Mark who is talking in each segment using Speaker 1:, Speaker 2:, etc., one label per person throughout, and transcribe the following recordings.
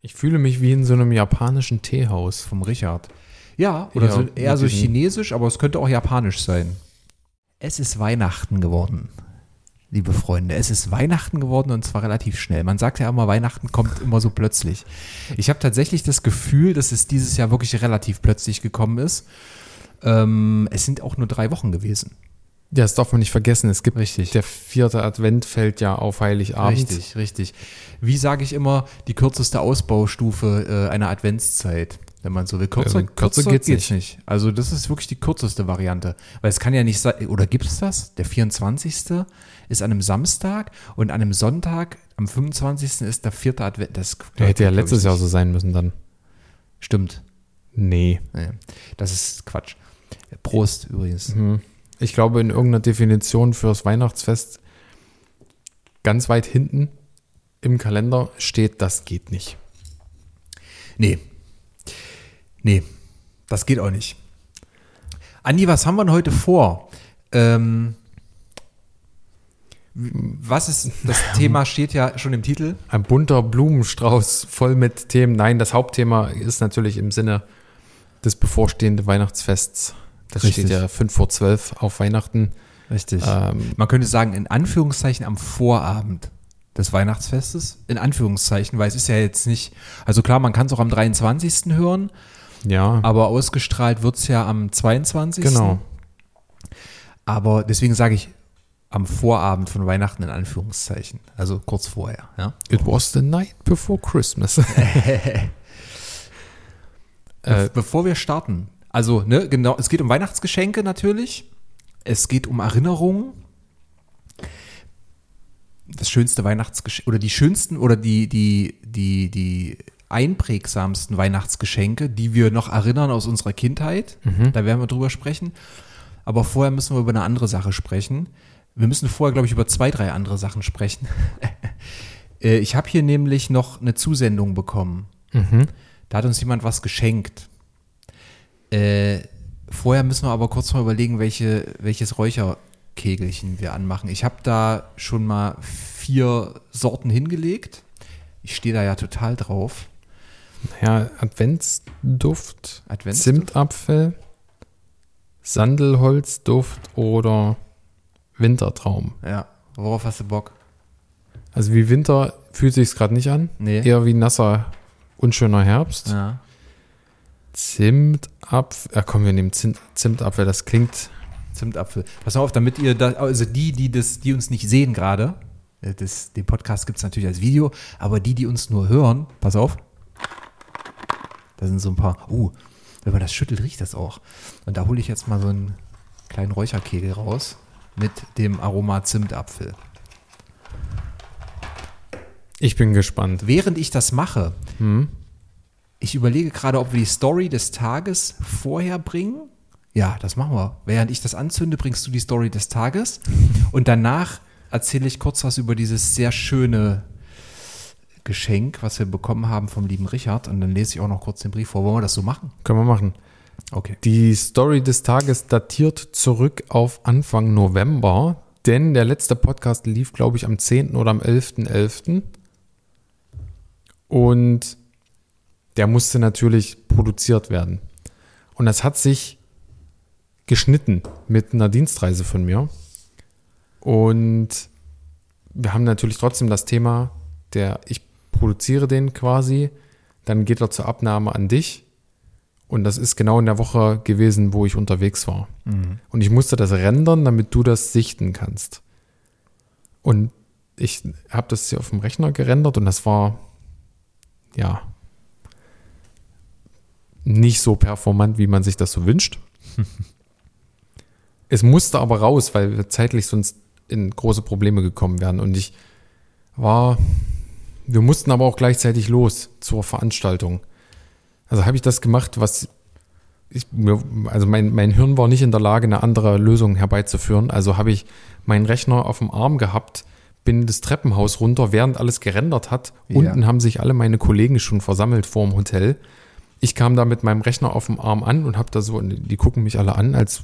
Speaker 1: Ich fühle mich wie in so einem japanischen Teehaus vom Richard.
Speaker 2: Ja, oder
Speaker 1: Ja,
Speaker 2: so, eher so chinesisch, aber es könnte auch japanisch sein. Es ist Weihnachten geworden, liebe Freunde. Es ist Weihnachten geworden und zwar relativ schnell. Man sagt ja immer, Weihnachten kommt immer so plötzlich. Ich habe tatsächlich das Gefühl, dass es dieses Jahr wirklich relativ plötzlich gekommen ist. Ähm, es sind auch nur drei Wochen gewesen.
Speaker 1: Ja, das darf man nicht vergessen. Es gibt
Speaker 2: Richtig.
Speaker 1: der vierte Advent fällt ja auf Heiligabend.
Speaker 2: Richtig, richtig. Wie sage ich immer, die kürzeste Ausbaustufe äh, einer Adventszeit, wenn man so will. Kürzer,
Speaker 1: Ja, kürzer geht's
Speaker 2: nicht. Also das ist wirklich die kürzeste Variante. Weil es kann ja nicht sein, oder gibt es das? Der 24. ist an einem Samstag und an einem Sonntag, am 25. ist der vierte Advent. Das
Speaker 1: Der hätte ja letztes Jahr
Speaker 2: nicht.
Speaker 1: so sein müssen dann.
Speaker 2: Stimmt.
Speaker 1: Nee.
Speaker 2: Nee, das ist Quatsch. Prost übrigens.
Speaker 1: Hm. Ich glaube, in irgendeiner Definition fürs Weihnachtsfest ganz weit hinten im Kalender steht, das geht nicht.
Speaker 2: Nee. Nee, das geht auch nicht. Andi, was haben wir denn heute vor? Ähm, was ist, das Thema steht ja schon im Titel.
Speaker 1: Ein bunter Blumenstrauß voll mit Themen. Nein, das Hauptthema ist natürlich im Sinne des bevorstehenden Weihnachtsfests. Das
Speaker 2: Richtig.
Speaker 1: steht ja 5 vor 12 auf Weihnachten.
Speaker 2: Richtig.
Speaker 1: Ähm,
Speaker 2: Man könnte sagen, in Anführungszeichen am Vorabend des Weihnachtsfestes. In Anführungszeichen, weil es ist ja jetzt nicht, also klar, man kann es auch am 23. hören,
Speaker 1: ja,
Speaker 2: aber ausgestrahlt wird es ja am 22.
Speaker 1: genau.
Speaker 2: Aber deswegen sage ich am Vorabend von Weihnachten in Anführungszeichen. Also kurz vorher, ja.
Speaker 1: It was the night before Christmas. Äh,
Speaker 2: Bevor wir starten, also, ne, genau, es geht um Weihnachtsgeschenke natürlich. Es geht um Erinnerungen. Das schönste Weihnachtsgeschenk oder die schönsten oder die, die, die, die einprägsamsten Weihnachtsgeschenke, die wir noch erinnern aus unserer Kindheit. Da werden wir drüber sprechen. Aber vorher müssen wir über eine andere Sache sprechen. Wir müssen vorher, glaube ich, über zwei, drei andere Sachen sprechen. Äh, ich habe hier nämlich noch eine Zusendung bekommen. Da hat uns jemand was geschenkt. Äh, vorher müssen wir aber kurz mal überlegen, welche, welches Räucherkegelchen wir anmachen. Ich habe da schon mal vier Sorten hingelegt. Ich stehe da ja total drauf.
Speaker 1: ja, Adventsduft,
Speaker 2: Adventsduft?
Speaker 1: Zimtapfel, Sandelholzduft oder Wintertraum.
Speaker 2: Ja, worauf hast du Bock?
Speaker 1: Also wie Winter fühlt sich gerade nicht an.
Speaker 2: Nee.
Speaker 1: Eher wie nasser, unschöner Herbst.
Speaker 2: Ja.
Speaker 1: Zimtapfel. Ja, komm, wir nehmen Zimt, Zimtapfel. Das klingt.
Speaker 2: Zimtapfel. Pass auf, damit ihr da, also die, die das, die uns nicht sehen gerade, äh, das, den Podcast gibt es natürlich als Video, aber die, die uns nur hören, pass auf. Da sind so ein paar, uh, wenn man das schüttelt, riecht das auch. Und da hole ich jetzt mal so einen kleinen Räucherkegel raus mit dem Aroma Zimtapfel.
Speaker 1: Ich bin gespannt.
Speaker 2: Während ich das mache,
Speaker 1: Hm?
Speaker 2: Ich überlege gerade, ob wir die Story des Tages vorher bringen. Ja, das machen wir. Während ich das anzünde, bringst du die Story des Tages. Und danach erzähle ich kurz was über dieses sehr schöne Geschenk, was wir bekommen haben vom lieben Richard. Und dann lese ich auch noch kurz den Brief vor. Wollen wir das so machen?
Speaker 1: Können wir machen.
Speaker 2: Okay.
Speaker 1: Die Story des Tages datiert zurück auf Anfang November, denn der letzte Podcast lief, glaube ich, am 10. oder am 11.11. Und der musste natürlich produziert werden. Und das hat sich geschnitten mit einer Dienstreise von mir. Und wir haben natürlich trotzdem das Thema, der ich produziere den quasi, dann geht er zur Abnahme an dich. Und das ist genau in der Woche gewesen, wo ich unterwegs war. Und ich musste das rendern, damit du das sichten kannst. Und ich habe das hier auf dem Rechner gerendert und das war, ja, nicht so performant, wie man sich das so wünscht. es musste aber raus, weil wir zeitlich sonst in große Probleme gekommen wären. Und ich war, wir mussten aber auch gleichzeitig los zur Veranstaltung. Also habe ich das gemacht, was ich, also mein, mein Hirn war nicht in der Lage, eine andere Lösung herbeizuführen. Also habe ich meinen Rechner auf dem Arm gehabt, bin das Treppenhaus runter, während alles gerendert hat.
Speaker 2: Ja.
Speaker 1: Unten haben sich alle meine Kollegen schon versammelt vor dem Hotel. Ich kam da mit meinem Rechner auf dem Arm an und habe da so, die gucken mich alle an, als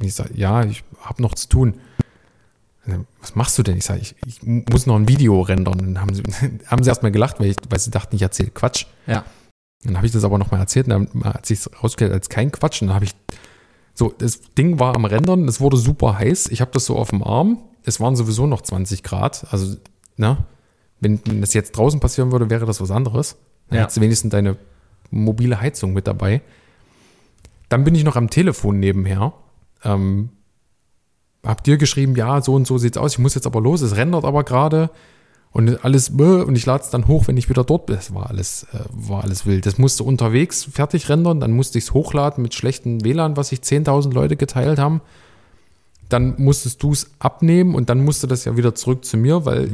Speaker 1: ich sage, ja, ich habe noch zu tun. Was machst du denn? Ich sage, ich, ich muss noch ein Video rendern. Dann haben sie, haben sie erstmal gelacht, weil, ich, weil sie dachten, ich erzähle Quatsch.
Speaker 2: Ja.
Speaker 1: Dann habe ich das aber nochmal erzählt und dann hat sich rausgestellt als kein Quatsch. Und dann habe ich, so, das Ding war am Rendern, es wurde super heiß. Ich habe das so auf dem Arm. Es waren sowieso noch 20 Grad. Also, ne? Wenn das jetzt draußen passieren würde, wäre das was anderes. Dann
Speaker 2: Ja.
Speaker 1: hättest du wenigstens deine mobile Heizung mit dabei. Dann bin ich noch am Telefon nebenher. Ähm, hab dir geschrieben, ja, so und so sieht's aus. Ich muss jetzt aber los. Es rendert aber gerade und alles und ich lade es dann hoch, wenn ich wieder dort bin. Das war alles, äh, war alles wild. Das musste unterwegs fertig rendern, dann musste ich es hochladen mit schlechtem WLAN, was sich 10.000 Leute geteilt haben. Dann musstest du es abnehmen und dann musste das ja wieder zurück zu mir, weil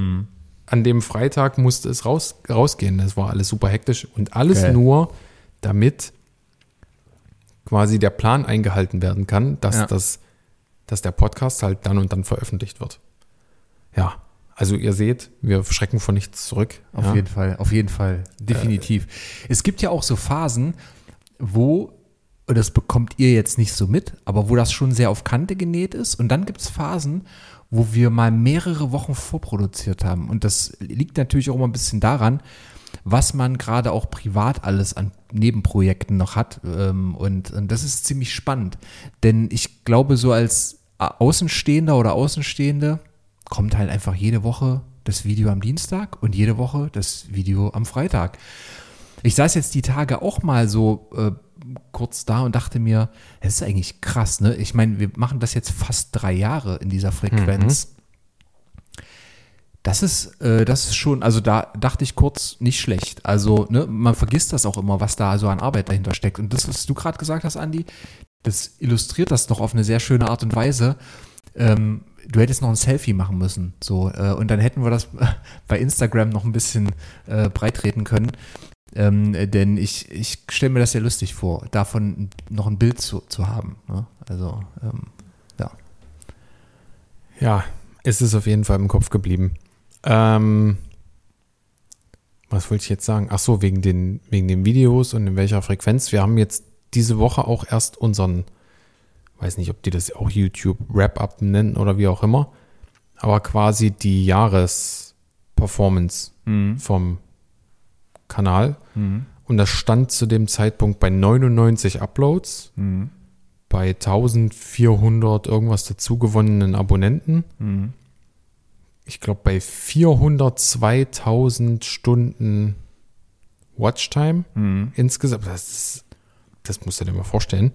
Speaker 1: an dem Freitag musste es raus, rausgehen. Das war alles super hektisch und alles
Speaker 2: Geil.
Speaker 1: nur, damit quasi der Plan eingehalten werden kann, dass
Speaker 2: Ja.
Speaker 1: das, dass der Podcast halt dann und dann veröffentlicht wird. Ja, also ihr seht, wir schrecken vor nichts zurück.
Speaker 2: Auf
Speaker 1: ja.
Speaker 2: jeden Fall, auf jeden Fall, definitiv. es gibt ja auch so Phasen, wo, das bekommt ihr jetzt nicht so mit, aber wo das schon sehr auf Kante genäht ist. Und dann gibt es Phasen, wo wir mal mehrere Wochen vorproduziert haben. Und das liegt natürlich auch immer ein bisschen daran, was man gerade auch privat alles an Nebenprojekten noch hat. Ähm, Und, und das ist ziemlich spannend. Denn ich glaube, so als Außenstehender oder Außenstehende kommt halt einfach jede Woche das Video am Dienstag und jede Woche das Video am Freitag. Ich saß jetzt die Tage auch mal so äh, kurz da und dachte mir, das ist eigentlich krass, ne? Ich meine, wir machen das jetzt fast drei Jahre in dieser Frequenz. Das ist, äh, das ist schon, also da dachte ich kurz, nicht schlecht. Also, ne, man vergisst das auch immer, was da so an Arbeit dahinter steckt. Und das, was du gerade gesagt hast, Andi, das illustriert das doch auf eine sehr schöne Art und Weise. Ähm, du hättest noch ein Selfie machen müssen, so, äh, und dann hätten wir das bei Instagram noch ein bisschen äh, breitreten können. Ähm, äh, denn ich, ich stelle mir das sehr lustig vor, davon noch ein Bild zu, zu haben. Ne? Also, ähm, ja.
Speaker 1: Ja, es ist auf jeden Fall im Kopf geblieben. Ähm, was wollte ich jetzt sagen? Ach so, wegen den, wegen den Videos und in welcher Frequenz. Wir haben jetzt diese Woche auch erst unseren, weiß nicht, ob die das auch YouTube Wrap-Up nennen oder wie auch immer, aber quasi die Jahresperformance vom Kanal. Und das stand zu dem Zeitpunkt bei 99 Uploads, bei 1400 irgendwas dazugewonnenen Abonnenten. Ich glaube, bei 402.000 Stunden Watchtime insgesamt. Das, das musst du dir mal vorstellen.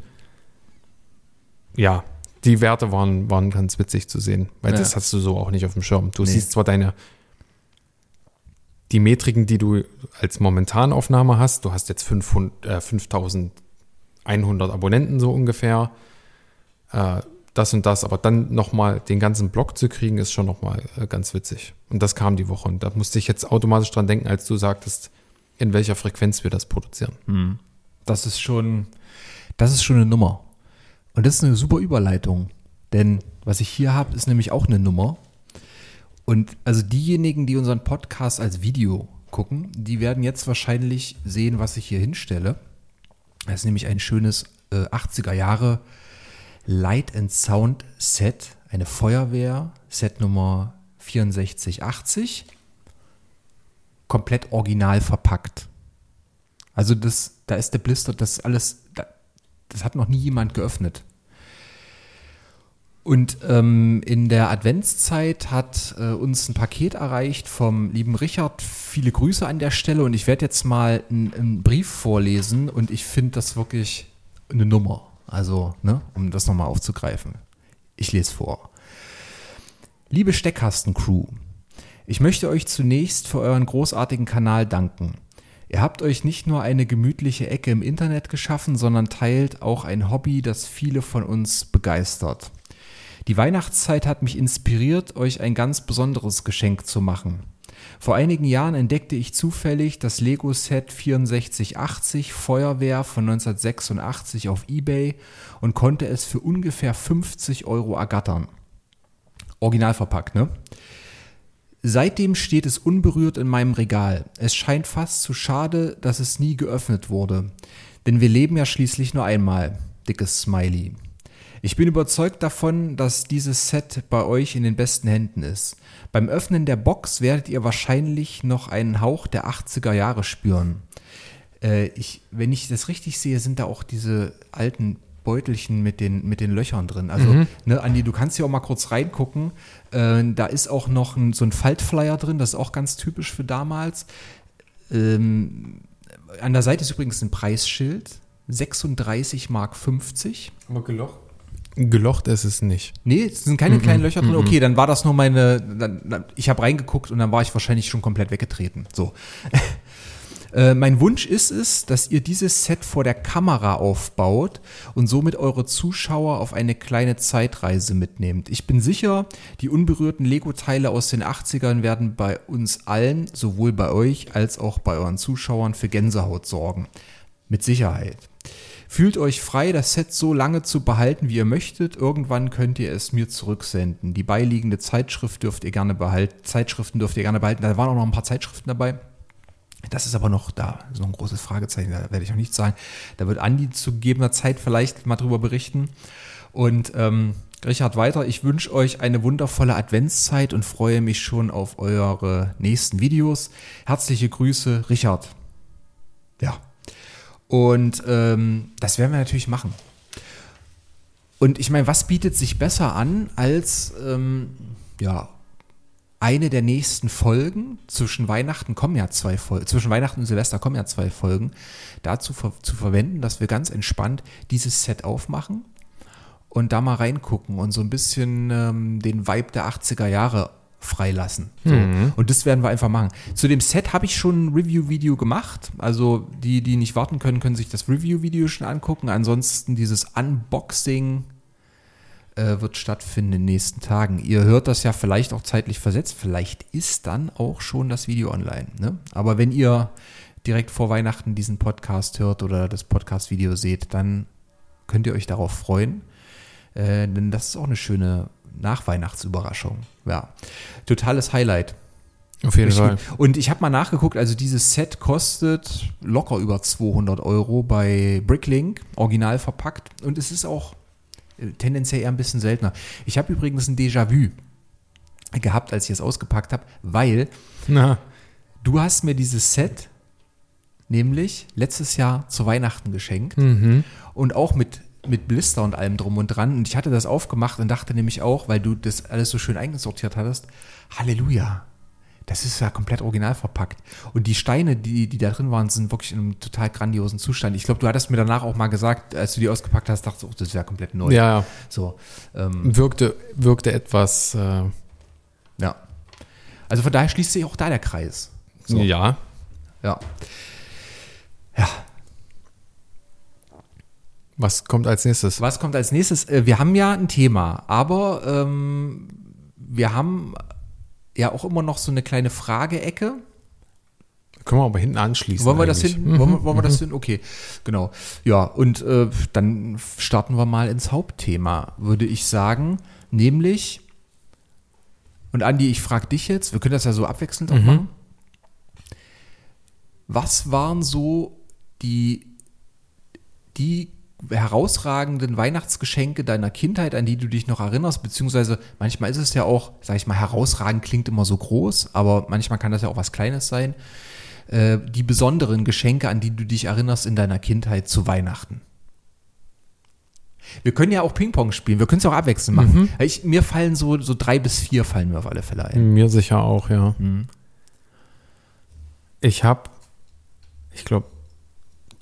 Speaker 1: Ja, die Werte waren, waren ganz witzig zu sehen, weil
Speaker 2: Ja.
Speaker 1: das hast du so auch nicht auf dem Schirm. Du
Speaker 2: Nee.
Speaker 1: siehst zwar deine die Metriken, die du als Momentanaufnahme hast. Du hast jetzt 500, äh, 5100 Abonnenten so ungefähr. Äh, das und das, aber dann nochmal den ganzen Blog zu kriegen, ist schon nochmal äh, ganz witzig. Und das kam die Woche. Und da musste ich jetzt automatisch dran denken, als du sagtest, in welcher Frequenz wir das produzieren.
Speaker 2: Das ist schon, das ist schon eine Nummer. Und das ist eine super Überleitung. Denn was ich hier habe, ist nämlich auch eine Nummer. Und also diejenigen, die unseren Podcast als Video gucken, die werden jetzt wahrscheinlich sehen, was ich hier hinstelle. Das ist nämlich ein schönes äh, 80er Jahre Light and Sound Set, eine Feuerwehr, Set Nummer 6480, komplett original verpackt. Also das, da ist der Blister, das alles, da, das hat noch nie jemand geöffnet. Und ähm, in der Adventszeit hat äh, uns ein Paket erreicht vom lieben Richard. Viele Grüße an der Stelle und ich werde jetzt mal einen Brief vorlesen und ich finde das wirklich eine Nummer. Also, ne, um das nochmal aufzugreifen. Ich lese vor. Liebe Steckkasten-Crew, ich möchte euch zunächst für euren großartigen Kanal danken. Ihr habt euch nicht nur eine gemütliche Ecke im Internet geschaffen, sondern teilt auch ein Hobby, das viele von uns begeistert. Die Weihnachtszeit hat mich inspiriert, euch ein ganz besonderes Geschenk zu machen. Vor einigen Jahren entdeckte ich zufällig das Lego-Set 6480 Feuerwehr von 1986 auf eBay und konnte es für ungefähr 50 Euro ergattern. Original verpackt, ne? Seitdem steht es unberührt in meinem Regal. Es scheint fast zu schade, dass es nie geöffnet wurde. Denn wir leben ja schließlich nur einmal. Dickes Smiley. Ich bin überzeugt davon, dass dieses Set bei euch in den besten Händen ist. Beim Öffnen der Box werdet ihr wahrscheinlich noch einen Hauch der 80er Jahre spüren. Äh, ich, wenn ich das richtig sehe, sind da auch diese alten Beutelchen mit den, mit den Löchern drin. Also,
Speaker 1: Mhm.
Speaker 2: ne, Andi, du kannst hier auch mal kurz reingucken. Äh, da ist auch noch ein, so ein Faltflyer drin, das ist auch ganz typisch für damals. Ähm, an der Seite ist übrigens ein Preisschild. 36 Mark 50.
Speaker 1: Aber gelocht? Gelocht ist es nicht.
Speaker 2: Nee, es sind keine kleinen Löcher drin. Okay, dann war das nur meine. Dann, ich habe reingeguckt und dann war ich wahrscheinlich schon komplett weggetreten. So. Äh, mein Wunsch ist es, dass ihr dieses Set vor der Kamera aufbaut und somit eure Zuschauer auf eine kleine Zeitreise mitnehmt. Ich bin sicher, die unberührten Lego-Teile aus den 80ern werden bei uns allen, sowohl bei euch als auch bei euren Zuschauern, für Gänsehaut sorgen. Mit Sicherheit. Fühlt euch frei, das Set so lange zu behalten, wie ihr möchtet. Irgendwann könnt ihr es mir zurücksenden. Die beiliegende Zeitschrift dürft ihr gerne behalten. Zeitschriften dürft ihr gerne behalten. Da waren auch noch ein paar Zeitschriften dabei. Das ist aber noch da, so ein großes Fragezeichen, da werde ich auch nicht sagen. Da wird Andi zu gegebener Zeit vielleicht mal drüber berichten. Und ähm, Richard weiter, ich wünsche euch eine wundervolle Adventszeit und freue mich schon auf eure nächsten Videos. Herzliche Grüße, Richard. Ja. Und ähm, das werden wir natürlich machen. Und ich meine, was bietet sich besser an als ähm, ja, eine der nächsten Folgen? Zwischen Weihnachten kommen ja zwei Folgen, zwischen Weihnachten und Silvester kommen ja zwei Folgen, dazu ver zu verwenden, dass wir ganz entspannt dieses Set aufmachen und da mal reingucken und so ein bisschen ähm, den Vibe der 80er Jahre freilassen. So. Und das werden wir einfach machen. Zu dem Set habe ich schon ein Review-Video gemacht. Also die, die nicht warten können, können sich das Review-Video schon angucken. Ansonsten dieses Unboxing äh, wird stattfinden in den nächsten Tagen. Ihr hört das ja vielleicht auch zeitlich versetzt. Vielleicht ist dann auch schon das Video online. Ne? Aber wenn ihr direkt vor Weihnachten diesen Podcast hört oder das Podcast-Video seht, dann könnt ihr euch darauf freuen. Äh, denn das ist auch eine schöne Nachweihnachtsüberraschung. Ja, totales Highlight.
Speaker 1: Auf jeden Fall.
Speaker 2: Und ich habe mal nachgeguckt, also dieses Set kostet locker über 200 Euro bei Bricklink, original verpackt. Und es ist auch äh, tendenziell eher ein bisschen seltener. Ich habe übrigens ein Déjà-vu gehabt, als ich es ausgepackt habe, weil
Speaker 1: Na,
Speaker 2: du hast mir dieses Set nämlich letztes Jahr zu Weihnachten geschenkt
Speaker 1: mhm.
Speaker 2: und auch mit, mit Blister und allem drum und dran. Und ich hatte das aufgemacht und dachte nämlich auch, weil du das alles so schön eingesortiert hattest, Halleluja. Das ist ja komplett original verpackt. Und die Steine, die, die da drin waren, sind wirklich in einem total grandiosen Zustand. Ich glaube, du hattest mir danach auch mal gesagt, als du die ausgepackt hast, dachtest du, oh, das ist ja komplett neu.
Speaker 1: Ja,
Speaker 2: So, ähm,
Speaker 1: wirkte, wirkte etwas, äh,
Speaker 2: ja. Also von daher schließt sich auch da der Kreis. So.
Speaker 1: ja.
Speaker 2: Ja. Ja.
Speaker 1: Was kommt als nächstes?
Speaker 2: Was kommt als nächstes? Äh, Wir haben ja ein Thema, aber ähm, wir haben ja auch immer noch so eine kleine Frageecke.
Speaker 1: Können wir aber hinten anschließen.
Speaker 2: Wollen wir das
Speaker 1: eigentlich.
Speaker 2: hin? Wollen, wir- wollen wir das hin? Okay, genau. Ja, und äh, dann starten wir mal ins Hauptthema, würde ich sagen, nämlich. Und Andi, ich frage dich jetzt, wir können das ja so abwechselnd auch machen. Was waren so die, die herausragenden Weihnachtsgeschenke deiner Kindheit, an die du dich noch erinnerst? Beziehungsweise manchmal ist es ja auch, sag ich mal, herausragend klingt immer so groß, aber manchmal kann das ja auch was Kleines sein äh, die besonderen Geschenke, an die du dich erinnerst in deiner Kindheit zu Weihnachten. Wir können ja auch Ping-Pong spielen, wir können es ja auch abwechselnd machen. Ich, mir fallen so, so drei bis vier fallen mir auf alle Fälle ein.
Speaker 1: Mir sicher auch, ja.
Speaker 2: Mhm.
Speaker 1: Ich habe, ich glaube,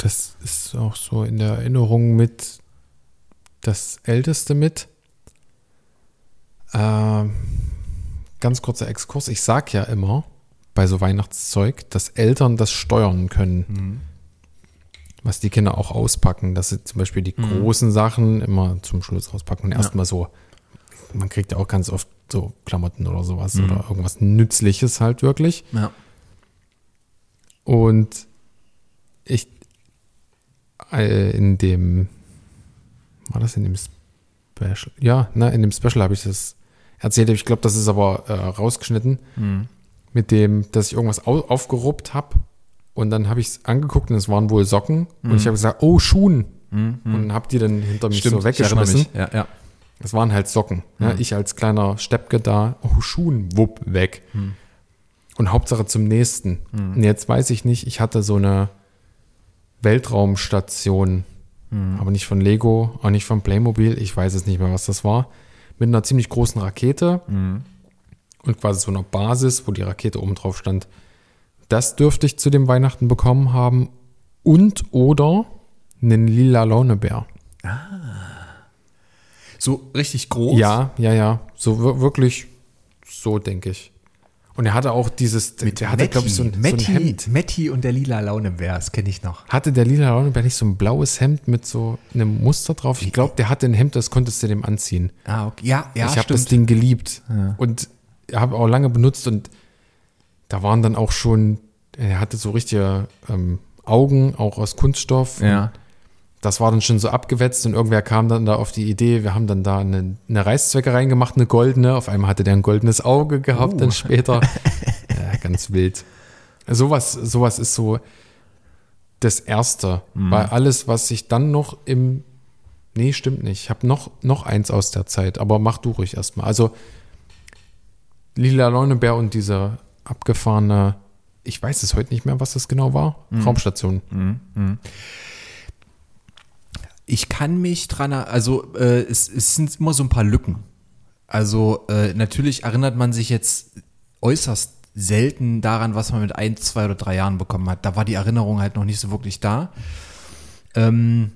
Speaker 1: das ist auch so in der Erinnerung mit das Älteste mit. Ähm, ganz kurzer Exkurs. Ich sag ja immer bei so Weihnachtszeug, dass Eltern das steuern können. Was die Kinder auch auspacken, dass sie zum Beispiel die großen Sachen immer zum Schluss auspacken und erstmal so. Man kriegt ja auch ganz oft so Klamotten oder sowas oder irgendwas Nützliches halt wirklich.
Speaker 2: Ja.
Speaker 1: Und ich in dem, war das in dem Special? Ja, ne, in dem Special habe ich das erzählt. Ich glaube, das ist aber äh, rausgeschnitten. Mit dem, dass ich irgendwas au aufgeruppt habe. Und dann habe ich es angeguckt und es waren wohl Socken. Und ich habe gesagt, oh, Schuhen. und habe die dann hinter mich
Speaker 2: Stimmt,
Speaker 1: so weggeschmissen.
Speaker 2: Ja, ja.
Speaker 1: Das waren halt Socken. Ja, ich als kleiner Steppke da, oh, Schuhen, wupp, weg. Und Hauptsache zum nächsten. Und jetzt weiß ich nicht, ich hatte so eine Weltraumstation, aber nicht von Lego, auch nicht von Playmobil, ich weiß es nicht mehr, was das war, mit einer ziemlich großen Rakete und quasi so einer Basis, wo die Rakete oben drauf stand. Das dürfte ich zu dem Weihnachten bekommen haben und oder einen lila Launebär.
Speaker 2: So richtig groß?
Speaker 1: Ja, ja, ja. So wir- wirklich, so denke ich. Und er hatte auch dieses, der hatte, glaube ich, so ein, so ein
Speaker 2: Matti,
Speaker 1: Hemd.
Speaker 2: Matti und der lila Launebär, das kenne ich noch.
Speaker 1: Hatte der lila Launebär nicht so ein blaues Hemd mit so einem Muster drauf? Ich glaube, der hatte ein Hemd, das konntest du dem anziehen.
Speaker 2: Ah, okay. Ja, ja,
Speaker 1: ich habe das. Ding geliebt und habe auch lange benutzt und da waren dann auch schon, er hatte so richtige ähm, Augen, auch aus Kunststoff.
Speaker 2: Ja.
Speaker 1: Das war dann schon so abgewetzt und irgendwer kam dann da auf die Idee, wir haben dann da eine, eine Reißzwecke reingemacht, eine goldene. Auf einmal hatte der ein goldenes Auge gehabt,
Speaker 2: Uh.
Speaker 1: dann später. ja, ganz wild. Sowas, sowas ist so das Erste. Weil alles, was sich dann noch im. Nee, stimmt nicht. Ich habe noch, noch eins aus der Zeit, aber mach du ruhig erstmal. Also Lila Launebär und diese abgefahrene, ich weiß es heute nicht mehr, was das genau war. Raumstation.
Speaker 2: Ich kann mich dran, also äh, es, es sind immer so ein paar Lücken. Also äh, natürlich erinnert man sich jetzt äußerst selten daran, was man mit ein, zwei oder drei Jahren bekommen hat. Da war die Erinnerung halt noch nicht so wirklich da. Ähm,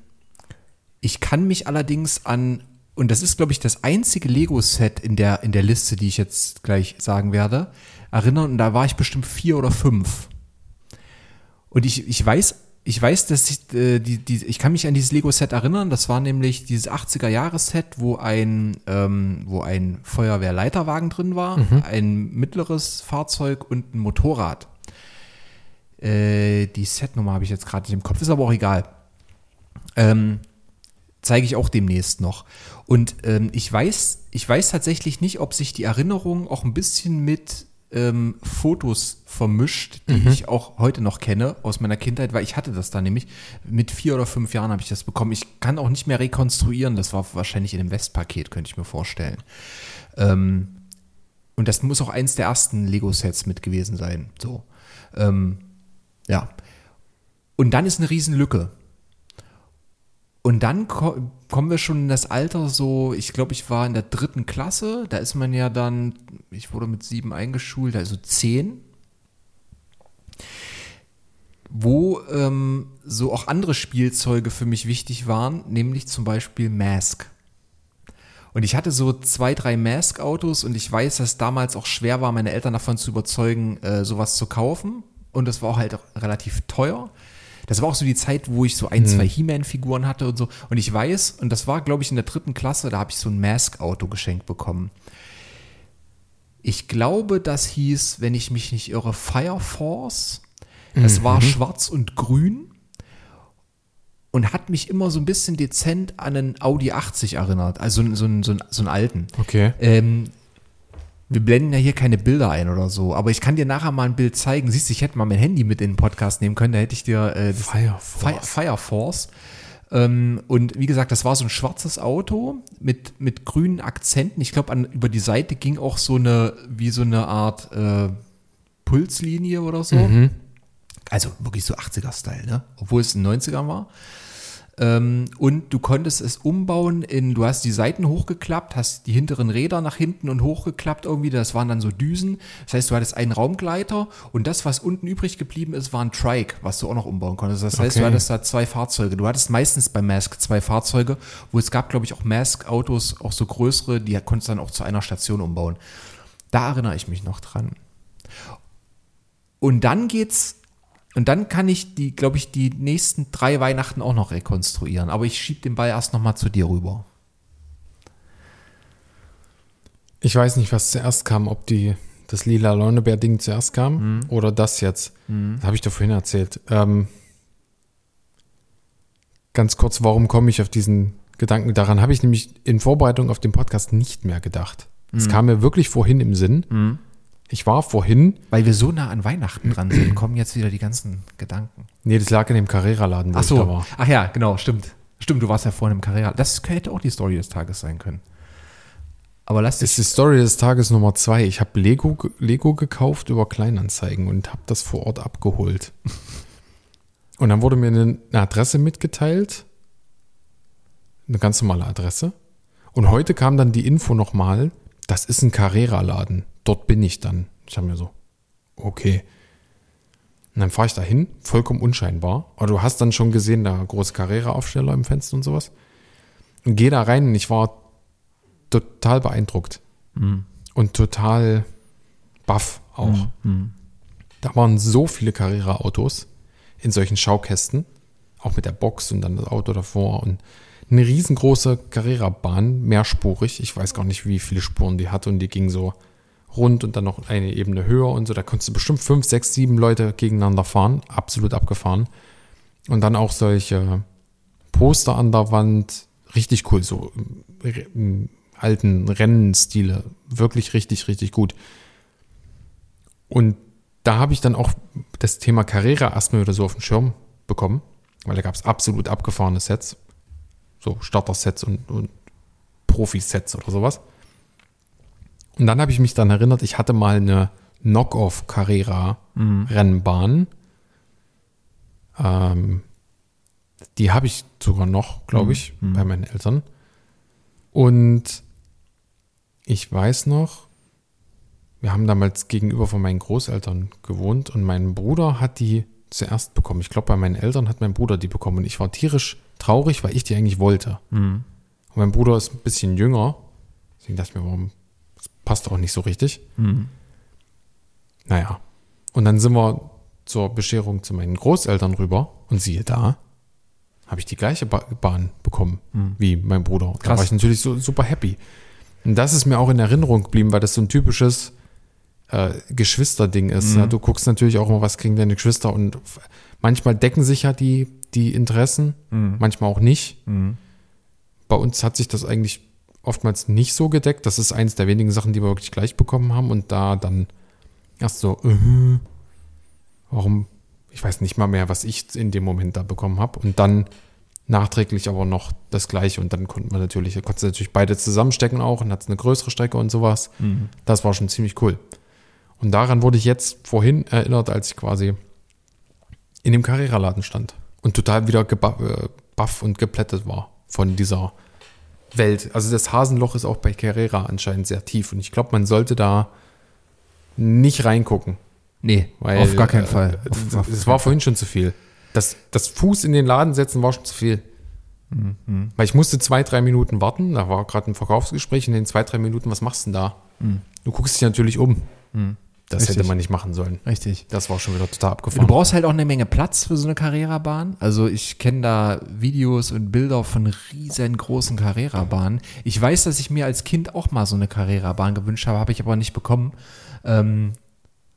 Speaker 2: ich kann mich allerdings an, und das ist, glaube ich, das einzige Lego-Set in der, in der Liste, die ich jetzt gleich sagen werde, erinnern, und da war ich bestimmt vier oder fünf. Und ich, ich weiß, ich weiß, dass ich, äh, die, die, ich kann mich an dieses Lego-Set erinnern. Das war nämlich dieses 80er-Jahres-Set, wo ein, ähm, wo ein Feuerwehrleiterwagen drin war, ein mittleres Fahrzeug und ein Motorrad. Äh, die Setnummer habe ich jetzt gerade nicht im Kopf, ist aber auch egal. Ähm, zeige ich auch demnächst noch. Und ähm, ich weiß, ich weiß tatsächlich nicht, ob sich die Erinnerung auch ein bisschen mit ähm, Fotos vermischt, die ich auch heute noch kenne aus meiner Kindheit, weil ich hatte das da nämlich. Mit vier oder fünf Jahren habe ich das bekommen. Ich kann auch nicht mehr rekonstruieren. Das war wahrscheinlich in dem Westpaket, könnte ich mir vorstellen. Ähm, und das muss auch eins der ersten Lego-Sets mit gewesen sein. So. Ähm, ja. Und dann ist eine Riesenlücke. Und dann ko kommen wir schon in das Alter so, ich glaube, ich war in der dritten Klasse, da ist man ja dann, ich wurde mit sieben eingeschult, also zehn, wo ähm, so auch andere Spielzeuge für mich wichtig waren, nämlich zum Beispiel Mask. Und ich hatte so zwei, drei Mask-Autos und ich weiß, dass damals auch schwer war, meine Eltern davon zu überzeugen, äh, sowas zu kaufen. Und das war auch halt relativ teuer. Das war auch so die Zeit, wo ich so ein, zwei He-Man-Figuren hatte und so. Und ich weiß, und das war, glaube ich, in der dritten Klasse, da habe ich so ein Mask-Auto geschenkt bekommen. Ich glaube, das hieß, wenn ich mich nicht irre, Fire Force. Das war schwarz und grün und hat mich immer so ein bisschen dezent an einen Audi 80 erinnert, also so, einen- so, einen- so einen alten.
Speaker 1: Okay.
Speaker 2: Ähm, wir blenden ja hier keine Bilder ein oder so, aber ich kann dir nachher mal ein Bild zeigen. Siehst du, ich hätte mal mein Handy mit in den Podcast nehmen können, da hätte ich dir äh,
Speaker 1: Fire
Speaker 2: Fire, Fire Force. Ähm, und wie gesagt, das war so ein schwarzes Auto mit, mit grünen Akzenten. Ich glaube, über die Seite ging auch so eine, wie so eine Art äh, Pulslinie oder so. Also wirklich so 80er-Style, ne? Obwohl es in den 90ern war. Ähm, und du konntest es umbauen in, du hast die Seiten hochgeklappt, hast die hinteren Räder nach hinten und hochgeklappt irgendwie, das waren dann so Düsen. Das heißt, du hattest einen Raumgleiter und das, was unten übrig geblieben ist, war ein Trike, was du auch noch umbauen konntest. Das heißt, du
Speaker 1: Okay.
Speaker 2: hattest da zwei Fahrzeuge. Du hattest meistens bei Mask zwei Fahrzeuge, wo es gab, glaube ich, auch Mask-Autos, auch so größere, die konntest du dann auch zu einer Station umbauen. Da erinnere ich mich noch dran. Und dann geht's, und dann kann ich die, glaube ich, die nächsten drei Weihnachten auch noch rekonstruieren. Aber ich schieb den Ball erst nochmal zu dir rüber.
Speaker 1: Ich weiß nicht, was zuerst kam, ob die das lila Launebär-Ding zuerst kam oder das jetzt. Das habe ich doch vorhin erzählt. Ähm, ganz kurz, warum komme ich auf diesen Gedanken? Daran habe ich nämlich in Vorbereitung auf den Podcast nicht mehr gedacht. Es kam mir wirklich vorhin im Sinn. Ich war vorhin,
Speaker 2: Weil wir so nah an Weihnachten dran sind, kommen jetzt wieder die ganzen Gedanken.
Speaker 1: nee, das lag in dem Carrera-Laden, wo
Speaker 2: Ach
Speaker 1: ich da
Speaker 2: so.
Speaker 1: war.
Speaker 2: Ach ja, genau, stimmt. Stimmt, du warst ja vorhin im Carrera. Das hätte auch die Story des Tages sein können. Aber lass
Speaker 1: Das ist die Story des Tages Nummer zwei. Ich habe Lego, Lego gekauft über Kleinanzeigen und habe das vor Ort abgeholt. Und dann wurde mir eine, eine Adresse mitgeteilt. Eine ganz normale Adresse. Und heute kam dann die Info nochmal, das ist ein Carrera-Laden. Dort bin ich dann. Ich habe mir so, okay. Und dann fahre ich da hin, vollkommen unscheinbar. Aber du hast dann schon gesehen, da große Carrera-Aufsteller im Fenster und sowas. Und gehe da rein und ich war total beeindruckt. Und total baff auch. Da waren so viele Carrera-Autos in solchen Schaukästen. Auch mit der Box und dann das Auto davor. Und eine riesengroße Carrera-Bahn, mehrspurig. Ich weiß gar nicht, wie viele Spuren die hatte. Und die ging so rund und dann noch eine Ebene höher und so. Da konntest du bestimmt fünf, sechs, sieben Leute gegeneinander fahren. Absolut abgefahren. Und dann auch solche Poster an der Wand. Richtig cool. So äh, im alten Rennenstile. Wirklich richtig, richtig gut. Und da habe ich dann auch das Thema Carrera erstmal wieder so auf den Schirm bekommen, weil da gab es absolut abgefahrene Sets. So Starter-Sets und, und Profi-Sets oder sowas. Und dann habe ich mich dann erinnert, ich hatte mal eine Knock-off Carrera-Rennbahn. Ähm, die habe ich sogar noch, glaube ich, bei meinen Eltern. Und ich weiß noch, wir haben damals gegenüber von meinen Großeltern gewohnt und mein Bruder hat die zuerst bekommen. Ich glaube, bei meinen Eltern hat mein Bruder die bekommen und ich war tierisch traurig, weil ich die eigentlich wollte. Und mein Bruder ist ein bisschen jünger. Deswegen dachte ich mir, warum passt auch nicht so richtig. Naja. Und dann sind wir zur Bescherung zu meinen Großeltern rüber und siehe da, habe ich die gleiche ba Bahn bekommen wie mein Bruder. Da
Speaker 2: Krass.
Speaker 1: war ich natürlich so super happy. Und das ist mir auch in Erinnerung geblieben, weil das so ein typisches äh, Geschwisterding ist. Ja, du guckst natürlich auch immer, was kriegen deine Geschwister und manchmal decken sich ja die, die Interessen, manchmal auch nicht. Bei uns hat sich das eigentlich oftmals nicht so gedeckt. Das ist eins der wenigen Sachen, die wir wirklich gleich bekommen haben und da dann erst so, äh, warum, ich weiß nicht mal mehr, was ich in dem Moment da bekommen habe und dann nachträglich aber noch das gleiche und dann konnten wir natürlich, konntest du natürlich beide zusammenstecken auch und hat eine größere Strecke und sowas. Das war schon ziemlich cool. Und daran wurde ich jetzt vorhin erinnert, als ich quasi in dem Carrera-Laden stand und total wieder geba- äh, baff und geplättet war von dieser Welt. Also das Hasenloch ist auch bei Carrera anscheinend sehr tief und ich glaube, man sollte da nicht reingucken.
Speaker 2: Nee,
Speaker 1: Weil,
Speaker 2: auf gar keinen
Speaker 1: äh,
Speaker 2: Fall.
Speaker 1: Es, war vorhin schon zu viel. Das, das Fuß in den Laden setzen war schon zu viel. Weil ich musste zwei, drei Minuten warten. Da war gerade ein Verkaufsgespräch. In den zwei, drei Minuten, was machst du denn da? Du guckst dich natürlich um. Das
Speaker 2: Richtig.
Speaker 1: hätte man nicht machen sollen.
Speaker 2: Richtig.
Speaker 1: Das war schon wieder total
Speaker 2: Du
Speaker 1: abgefahren.
Speaker 2: brauchst halt auch eine Menge Platz für so eine Carrera-Bahn. Also ich kenne da Videos und Bilder von riesengroßen Carrera-Bahnen. Ich weiß, dass ich mir als Kind auch mal so eine Carrera-Bahn gewünscht habe, habe ich aber nicht bekommen. Ähm,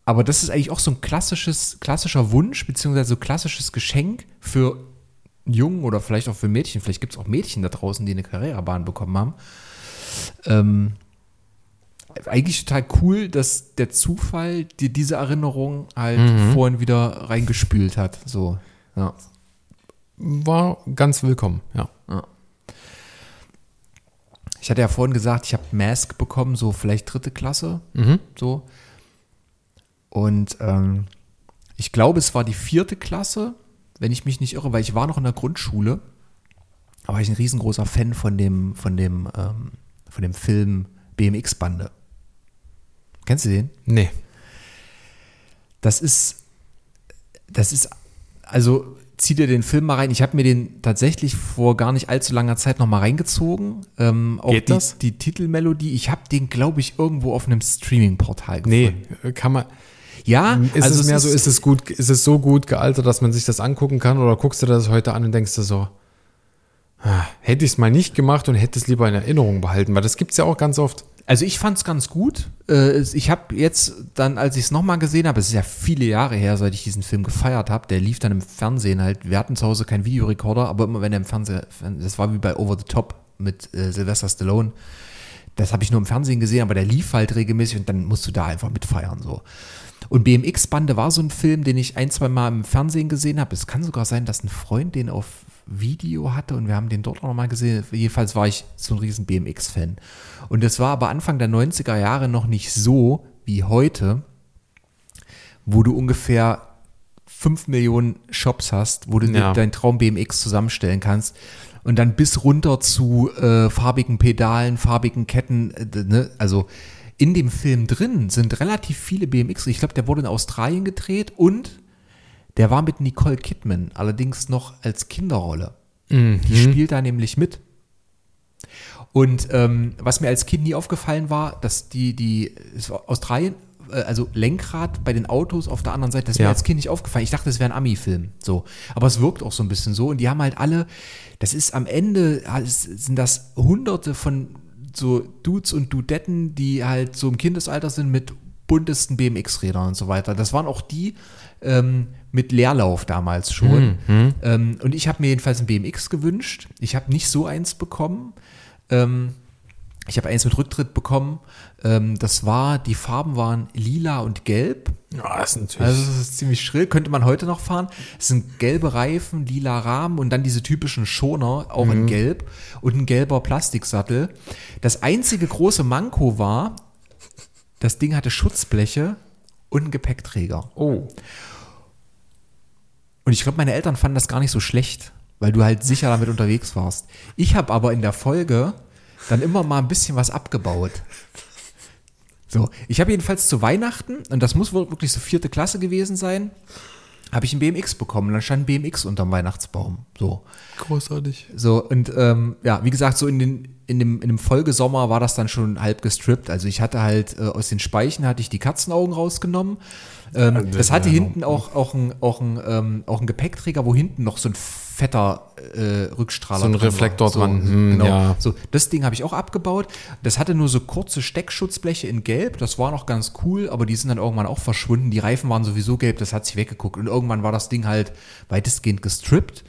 Speaker 2: aber das ist eigentlich auch so ein klassisches, klassischer Wunsch, beziehungsweise so klassisches Geschenk für Jungen oder vielleicht auch für Mädchen. Vielleicht gibt es auch Mädchen da draußen, die eine Carrera-Bahn bekommen haben. Ähm, eigentlich total cool, dass der Zufall dir diese Erinnerung halt vorhin wieder reingespült hat. So, ja.
Speaker 1: War ganz willkommen, ja.
Speaker 2: Ich hatte ja vorhin gesagt, ich habe Mask bekommen, so vielleicht dritte Klasse,
Speaker 1: Mhm.
Speaker 2: so. Und ähm, ich glaube, es war die vierte Klasse, wenn ich mich nicht irre, weil ich war noch in der Grundschule. War ich ein riesengroßer Fan von dem, von dem, ähm, von dem Film BMX-Bande. Kennst du den?
Speaker 1: Nee.
Speaker 2: Das ist, das ist, also zieh dir den Film mal rein. Ich habe mir den tatsächlich vor gar nicht allzu langer Zeit noch mal reingezogen. Ähm, auch
Speaker 1: Geht
Speaker 2: die,
Speaker 1: das?
Speaker 2: die Titelmelodie. Ich habe den, glaube ich, irgendwo auf einem Streaming-Portal gefunden.
Speaker 1: Nee, kann man.
Speaker 2: Ja,
Speaker 1: Ist
Speaker 2: also
Speaker 1: es mehr so, ist es gut, ist es so gut gealtert, dass man sich das angucken kann oder guckst du das heute an und denkst du so, hätte ich es mal nicht gemacht und hätte es lieber in Erinnerung behalten, weil das gibt es ja auch ganz oft.
Speaker 2: Also ich fand es ganz gut. Äh, Ich habe jetzt dann, als ich es nochmal gesehen habe, es ist ja viele Jahre her, seit ich diesen Film gefeiert habe, der lief dann im Fernsehen halt. Wir hatten zu Hause keinen Videorekorder, aber immer wenn er im Fernsehen, das war wie bei Over the Top mit äh, Sylvester Stallone. Das habe ich nur im Fernsehen gesehen, aber der lief halt regelmäßig und dann musst du da einfach mitfeiern so. Und BMX-Bande war so ein Film, den ich ein, zwei Mal im Fernsehen gesehen habe. Es kann sogar sein, dass ein Freund den auf Video hatte und wir haben den dort auch nochmal gesehen. Jedenfalls war ich so ein riesen BMX-Fan. Und es war aber Anfang der 90er Jahre noch nicht so wie heute, wo du ungefähr 5 Millionen Shops hast, wo du
Speaker 1: Ja.
Speaker 2: dein Traum BMX zusammenstellen kannst. Und dann bis runter zu äh, farbigen Pedalen, farbigen Ketten. Äh, ne? Also in dem Film drin sind relativ viele BMX. Ich glaube, der wurde in Australien gedreht und der war mit Nicole Kidman, allerdings noch als Kinderrolle. Die spielt da nämlich mit. Und ähm, was mir als Kind nie aufgefallen war, dass die, die Australien, äh, also Lenkrad bei den Autos auf der anderen Seite, das ist mir
Speaker 1: Ja.
Speaker 2: als Kind nicht aufgefallen. Ich dachte, das wäre ein Ami-Film. So. Aber es wirkt auch so ein bisschen so. Und die haben halt alle, das ist am Ende, ja, es sind das hunderte von so Dudes und Dudetten, die halt so im Kindesalter sind mit buntesten BMX-Rädern und so weiter. Das waren auch die ähm, mit Leerlauf damals schon. Ähm, und ich habe mir jedenfalls ein BMX gewünscht. Ich habe nicht so eins bekommen. Ähm, ich habe eins mit Rücktritt bekommen. Ähm, das war, die Farben waren lila und gelb.
Speaker 1: Ja, das ist natürlich.
Speaker 2: Also es ist ziemlich schrill, könnte man heute noch fahren. Es sind gelbe Reifen, lila Rahmen und dann diese typischen Schoner, auch in gelb und ein gelber Plastiksattel. Das einzige große Manko war, das Ding hatte Schutzbleche und einen Gepäckträger.
Speaker 1: oh.
Speaker 2: Und ich glaube, meine Eltern fanden das gar nicht so schlecht, weil du halt sicher damit unterwegs warst. Ich habe aber in der Folge dann immer mal ein bisschen was abgebaut. So, ich habe jedenfalls zu Weihnachten, und das muss wohl wirklich so vierte Klasse gewesen sein, habe ich ein BMX bekommen. Und dann stand ein BMX unterm Weihnachtsbaum. So.
Speaker 1: Großartig.
Speaker 2: So, und ähm, ja, wie gesagt, so in, den, in, dem, in dem Folgesommer war das dann schon halb gestrippt. Also ich hatte halt äh, aus den Speichen hatte ich die Katzenaugen rausgenommen. Ähm,
Speaker 1: Also das
Speaker 2: hatte hinten auch, auch ein, auch, ein, ähm, auch ein Gepäckträger, wo hinten noch so ein fetter äh, Rückstrahler
Speaker 1: So ein. Reflektor
Speaker 2: so,
Speaker 1: dran, hm,
Speaker 2: genau.
Speaker 1: ja.
Speaker 2: So, das Ding habe ich auch abgebaut. Das hatte nur so kurze Steckschutzbleche in Gelb. Das war noch ganz cool, aber die sind dann irgendwann auch verschwunden. Die Reifen waren sowieso gelb, das hat sich weggeguckt. Und irgendwann war das Ding halt weitestgehend gestrippt.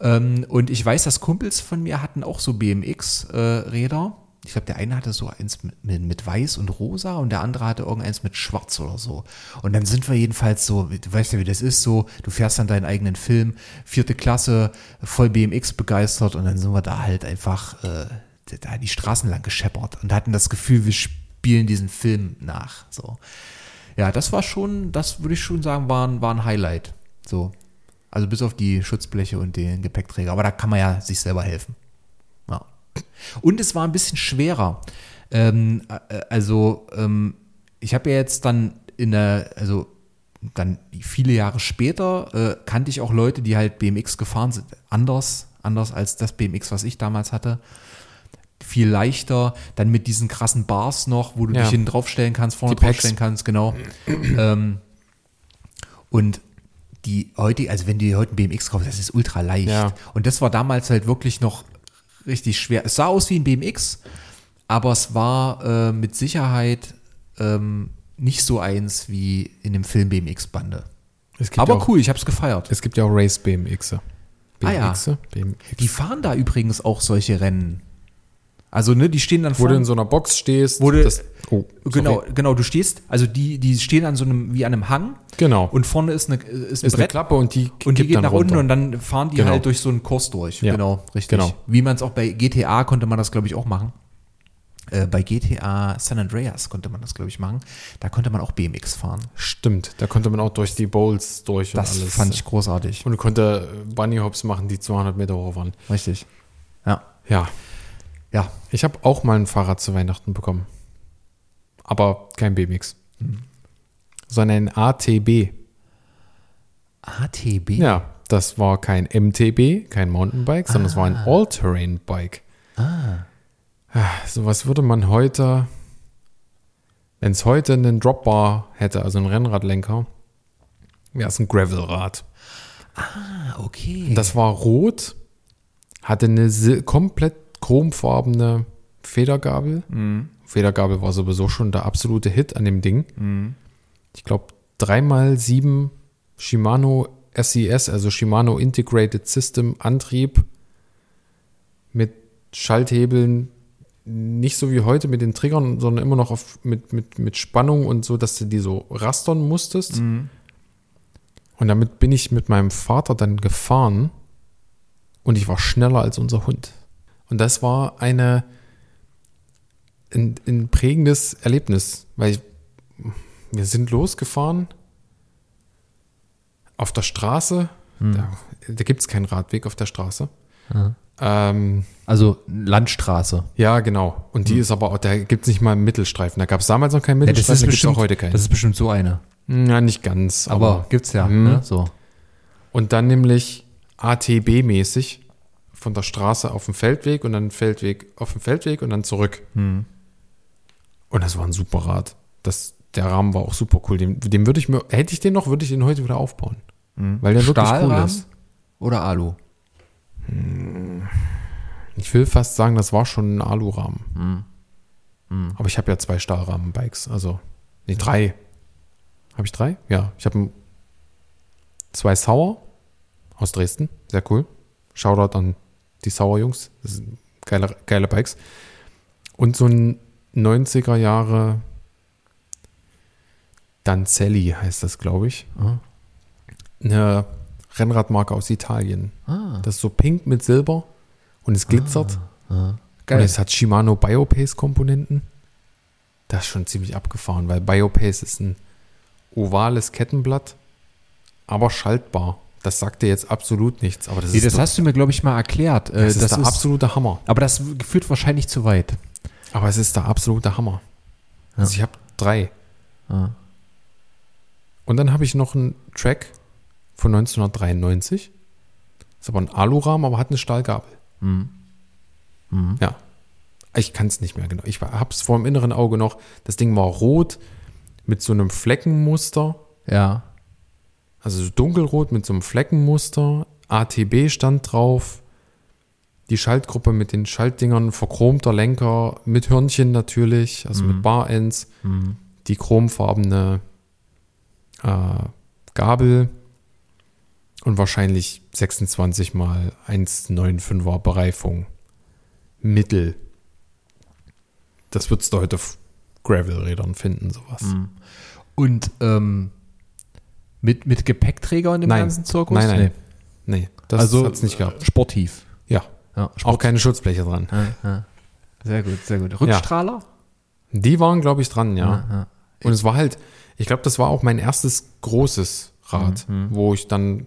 Speaker 2: Ähm, und ich weiß, dass Kumpels von mir hatten auch so BMX-Räder. Ich glaube, der eine hatte so eins mit, mit, weiß und rosa und der andere hatte irgendeins mit schwarz oder so. Und dann sind wir jedenfalls so, du weißt ja, wie das ist, so, du fährst dann deinen eigenen Film, vierte Klasse, voll BMX begeistert und dann sind wir da halt einfach äh, da die Straßen lang gescheppert und hatten das Gefühl, wir spielen diesen Film nach. So. Ja, das war schon, das würde ich schon sagen, war ein, war ein Highlight. So. Also bis auf die Schutzbleche und den Gepäckträger. Aber da kann man ja sich selber helfen. Und es war ein bisschen schwerer. Ähm, äh, also, ähm, ich habe ja jetzt dann in der, also dann viele Jahre später äh, kannte ich auch Leute, die halt BMX gefahren sind. Anders, anders als das BMX, was ich damals hatte. Viel leichter, dann mit diesen krassen Bars noch, wo du
Speaker 1: Ja.
Speaker 2: dich hinten draufstellen kannst, vorne draufstellen kannst, genau. ähm, und die heute, also wenn du dir heute ein BMX kaufst, das ist ultra leicht.
Speaker 1: Ja.
Speaker 2: Und das war damals halt wirklich noch richtig schwer. Es sah aus wie ein BMX, aber es war äh, mit Sicherheit ähm, nicht so eins wie in dem Film BMX-Bande. Aber
Speaker 1: ja auch,
Speaker 2: cool, ich habe es gefeiert.
Speaker 1: Es gibt ja auch Race BMX.
Speaker 2: Ah ja.
Speaker 1: BMX.
Speaker 2: Die fahren da übrigens auch solche Rennen. Also, ne, die stehen dann
Speaker 1: Wo du in so einer Box stehst.
Speaker 2: Wo du-
Speaker 1: das, oh, sorry.
Speaker 2: Genau, genau, du stehst, also die, die stehen an so einem, wie an einem Hang
Speaker 1: Genau.
Speaker 2: und vorne ist, eine, ist ein
Speaker 1: ist eine
Speaker 2: Brett
Speaker 1: Klappe und die
Speaker 2: und die geht
Speaker 1: dann
Speaker 2: nach
Speaker 1: runter.
Speaker 2: unten und dann fahren die
Speaker 1: Genau.
Speaker 2: halt durch so einen Kurs durch.
Speaker 1: Ja.
Speaker 2: Genau, richtig.
Speaker 1: Genau.
Speaker 2: Wie man es auch bei GTA konnte man das, glaube ich, auch machen. Äh, bei GTA San Andreas konnte man das, glaube ich, machen. Da konnte man auch BMX fahren.
Speaker 1: Stimmt, da konnte man auch durch die Bowls durch
Speaker 2: Das
Speaker 1: und alles.
Speaker 2: fand ich großartig.
Speaker 1: Und konnte Bunny Hops machen, die 200 Meter hoch waren.
Speaker 2: Richtig. Ja.
Speaker 1: Ja,
Speaker 2: Ja.
Speaker 1: ich habe auch mal ein Fahrrad zu Weihnachten bekommen. Aber kein BMX. Sondern ein ATB.
Speaker 2: ATB?
Speaker 1: Ja, das war kein MTB, kein Mountainbike, sondern es war ein All-Terrain-Bike. Ah. So was würde man heute, wenn es heute einen Dropbar hätte, also einen Rennradlenker, wäre es ein Gravelrad.
Speaker 2: Ah, okay.
Speaker 1: Das war rot, hatte eine komplett chromfarbene Federgabel. Federgabel war sowieso schon der absolute Hit an dem Ding. Ich glaube, dreimal sieben Shimano SES, also Shimano Integrated System Antrieb mit Schalthebeln, nicht so wie heute mit den Triggern, sondern immer noch auf, mit, mit, mit Spannung und so, dass du die so rastern musstest.
Speaker 2: Mhm.
Speaker 1: Und damit bin ich mit meinem Vater dann gefahren und ich war schneller als unser Hund. Und das war eine, ein, ein prägendes Erlebnis, weil ich, wir sind losgefahren auf der Straße. Da, da gibt es keinen Radweg auf der Straße. Ähm,
Speaker 2: Also Landstraße.
Speaker 1: ja, genau. Und die ist aber, auch- da gibt es nicht mal einen Mittelstreifen. Da gab es damals noch keinen
Speaker 2: Ja, das
Speaker 1: Mittelstreifen,
Speaker 2: ist bestimmt,
Speaker 1: auch heute keinen.
Speaker 2: das ist bestimmt so eine.
Speaker 1: Ja, nicht ganz.
Speaker 2: Aber, gibt's ja,
Speaker 1: Mhm.
Speaker 2: ne? So.
Speaker 1: Und dann nämlich ATB-mäßig von der Straße auf den Feldweg und dann Feldweg auf den Feldweg und dann zurück.
Speaker 2: Hm.
Speaker 1: Und das war ein super Rad. Das, der Rahmen war auch super cool. Den, den würde ich mir, hätte ich den noch, würde ich den heute wieder aufbauen. Weil der wirklich cool
Speaker 2: Stahlrahmen
Speaker 1: ist.
Speaker 2: oder Alu?
Speaker 1: Ich will fast sagen, das war schon ein Alurahmen. Aber ich habe ja zwei Stahlrahmen-Bikes. Also, nee, drei. Habe ich drei? Ja. Ich habe zwei Sauer aus Dresden. Sehr cool. Shoutout an die Sauer-Jungs. Das sind geile, geile Bikes. Und so ein 90er Jahre Danzelli heißt das, glaube ich.
Speaker 2: Ah.
Speaker 1: Eine Rennradmarke aus Italien.
Speaker 2: Ah.
Speaker 1: Das ist so pink mit Silber und es glitzert.
Speaker 2: Geil.
Speaker 1: Und es hat Shimano Biopace-Komponenten. Das ist schon ziemlich abgefahren, weil Biopace ist ein ovales Kettenblatt, aber schaltbar. Das sagt dir jetzt absolut nichts, aber das
Speaker 2: Nee,
Speaker 1: ist,
Speaker 2: das hast du mir, glaube ich, mal erklärt. Äh,
Speaker 1: das ist der absolute Hammer.
Speaker 2: aber das führt wahrscheinlich zu weit.
Speaker 1: Aber es ist der absolute Hammer. Also ich habe drei.
Speaker 2: Ah.
Speaker 1: Und dann habe ich noch einen Track von 1993. Ist aber ein Alurahmen, aber hat eine Stahlgabel.
Speaker 2: Mhm.
Speaker 1: Ja. Ich kann es nicht mehr genau. Ich habe es vor dem inneren Auge noch. Das Ding war rot mit so einem Fleckenmuster.
Speaker 2: Ja.
Speaker 1: Also so dunkelrot mit so einem Fleckenmuster. ATB stand drauf. Die Schaltgruppe mit den Schaltdingern, verchromter Lenker, mit Hörnchen natürlich, also mit Bar-Ends.
Speaker 2: Mhm.
Speaker 1: Die chromfarbene äh, Gabel und wahrscheinlich 26 mal 1,95er Bereifung. Mittel. Das würdest du heute auf Gravel-Rädern finden, sowas.
Speaker 2: Und ähm, mit, mit Gepäckträger in dem
Speaker 1: Nein.
Speaker 2: ganzen Zirkus?
Speaker 1: Nein, nein. Nee, das
Speaker 2: also
Speaker 1: hat's nicht gehabt.
Speaker 2: sportiv.
Speaker 1: Ja,
Speaker 2: Ja,
Speaker 1: auch keine Schutzbleche dran.
Speaker 2: Ja, ja. Sehr gut, sehr gut. Rückstrahler?
Speaker 1: Die waren, glaube ich, dran, ja. Und es war halt, ich glaube, das war auch mein erstes großes Rad, wo ich dann,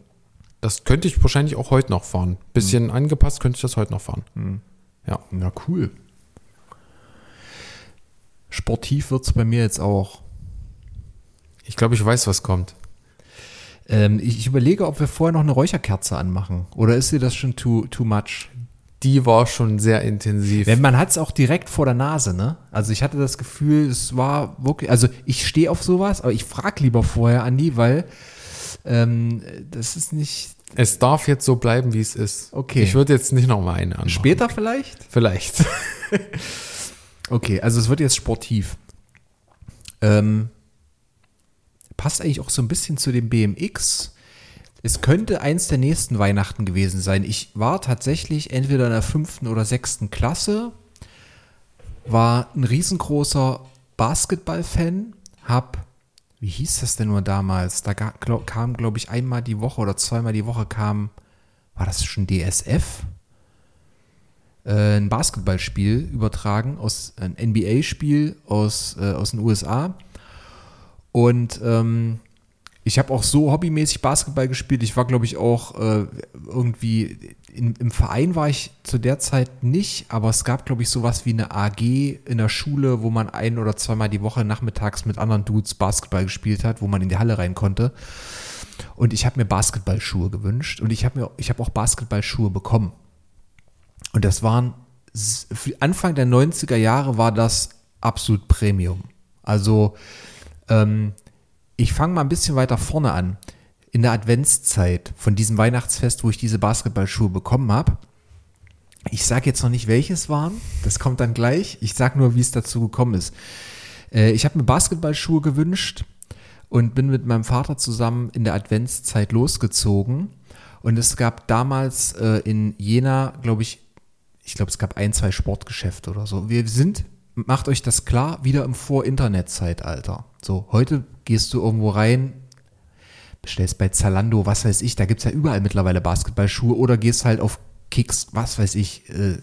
Speaker 1: das könnte ich wahrscheinlich auch heute noch fahren. Bisschen angepasst könnte ich das heute noch fahren. Ja.
Speaker 2: Na cool. Sportiv wird es bei mir jetzt auch.
Speaker 1: Ich glaube, ich weiß, was kommt.
Speaker 2: Ähm, ich, ich überlege, ob wir vorher noch eine Räucherkerze anmachen. Oder ist dir das schon too, too much?
Speaker 1: Die war schon sehr intensiv.
Speaker 2: Denn man hat es auch direkt vor der Nase, ne? Also ich hatte das Gefühl, es war wirklich, also ich stehe auf sowas, aber ich frage lieber vorher, Andi, weil ähm, das ist nicht
Speaker 1: Es darf jetzt so bleiben, wie es ist.
Speaker 2: Okay.
Speaker 1: Ich würde jetzt nicht noch mal eine anmachen.
Speaker 2: später vielleicht.
Speaker 1: Vielleicht.
Speaker 2: Okay, also es wird jetzt sportiv. Ähm, passt eigentlich auch so ein bisschen zu dem BMX. Es könnte eins der nächsten Weihnachten gewesen sein. Ich war tatsächlich entweder in der fünften oder sechsten Klasse, war ein riesengroßer Basketball-Fan, hab, wie hieß das denn nur damals? Da glaub, kam, glaube ich, einmal die Woche oder zweimal die Woche kam, war das schon DSF? äh, ein Basketballspiel übertragen, aus ein NBA-Spiel aus, äh, aus den USA. Und ähm, ich habe auch so hobbymäßig Basketball gespielt. Ich war, glaube ich, auch äh, irgendwie in, im Verein war ich zu der Zeit nicht, aber es gab, glaube ich, sowas wie eine AG in der Schule, wo man ein oder zweimal die Woche nachmittags mit anderen Dudes Basketball gespielt hat, wo man in die Halle rein konnte. Und ich habe mir Basketballschuhe gewünscht und ich habe mir, ich habe auch Basketballschuhe bekommen. Und das waren, Anfang der 90er Jahre war das absolut Premium. Also, ähm, ich fange mal ein bisschen weiter vorne an. In der Adventszeit von diesem Weihnachtsfest, wo ich diese Basketballschuhe bekommen habe. Ich sage jetzt noch nicht, welches waren. Das kommt dann gleich. Ich sage nur, wie es dazu gekommen ist. Äh, ich habe mir Basketballschuhe gewünscht und bin mit meinem Vater zusammen in der Adventszeit losgezogen. Und es gab damals äh, in Jena, glaube ich, ich glaube, es gab ein, zwei Sportgeschäfte oder so. Wir sind, macht euch das klar, wieder im Vor-Internet-Zeitalter. So, heute gehst du irgendwo rein, bestellst bei Zalando, was weiß ich, da gibt es ja überall mittlerweile Basketballschuhe oder gehst halt auf Kicks, was weiß ich, äh,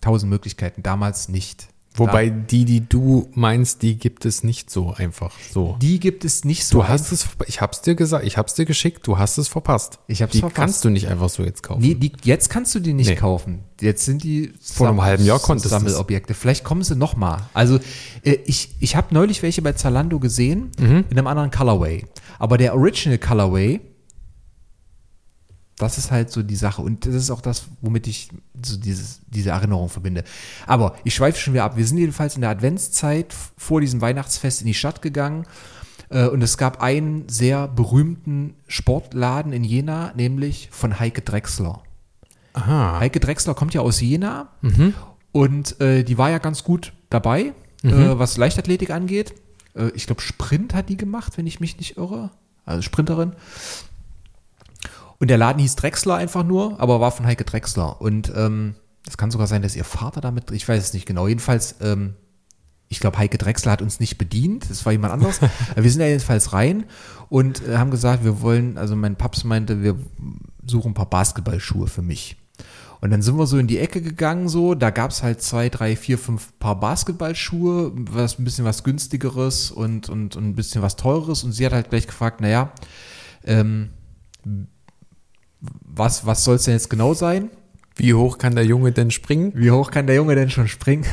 Speaker 2: tausend Möglichkeiten. Damals nicht.
Speaker 1: Wobei die, die du meinst, die gibt es nicht so einfach so.
Speaker 2: Die gibt es nicht so.
Speaker 1: Du hast es, ich hab's dir gesagt, ich hab's dir geschickt, du hast es verpasst.
Speaker 2: Ich hab's
Speaker 1: die
Speaker 2: verpasst.
Speaker 1: kannst du nicht einfach so jetzt kaufen.
Speaker 2: Nee, die, jetzt kannst du die nicht
Speaker 1: Nee.
Speaker 2: kaufen. Jetzt sind die
Speaker 1: Vor einem halben Jahr konntest.
Speaker 2: Sammelobjekte. Vielleicht kommen sie noch mal. Also äh, ich, ich habe neulich welche bei Zalando gesehen
Speaker 1: Mhm.
Speaker 2: in einem anderen Colorway. Aber der Original Colorway, das ist halt so die Sache. Und das ist auch das, womit ich so dieses, diese Erinnerung verbinde. Aber ich schweife schon wieder ab. Wir sind jedenfalls in der Adventszeit vor diesem Weihnachtsfest in die Stadt gegangen. Äh, Und es gab einen sehr berühmten Sportladen in Jena, nämlich von Heike Drechsler.
Speaker 1: Aha.
Speaker 2: Heike Drechsler kommt ja aus Jena und äh, die war ja ganz gut dabei, äh, was Leichtathletik angeht. Äh, ich glaube, Sprint hat die gemacht, wenn ich mich nicht irre. Also Sprinterin. Und der Laden hieß Drechsler einfach nur, aber war von Heike Drechsler. Und ähm, es kann sogar sein, dass ihr Vater damit, ich weiß es nicht genau. Jedenfalls, ähm, ich glaube, Heike Drechsler hat uns nicht bedient, das war jemand anderes. Aber wir sind ja jedenfalls rein und äh, haben gesagt, wir wollen, also mein Paps meinte, wir suchen ein paar Basketballschuhe für mich. Und dann sind wir so in die Ecke gegangen, so, da gab es halt zwei, drei, vier, fünf Paar Basketballschuhe, was ein bisschen was günstigeres und, und, und ein bisschen was teureres. Und sie hat halt gleich gefragt, naja, ähm, was, was soll es denn jetzt genau sein?
Speaker 1: Wie hoch kann der Junge denn springen?
Speaker 2: Wie hoch kann der Junge denn schon springen?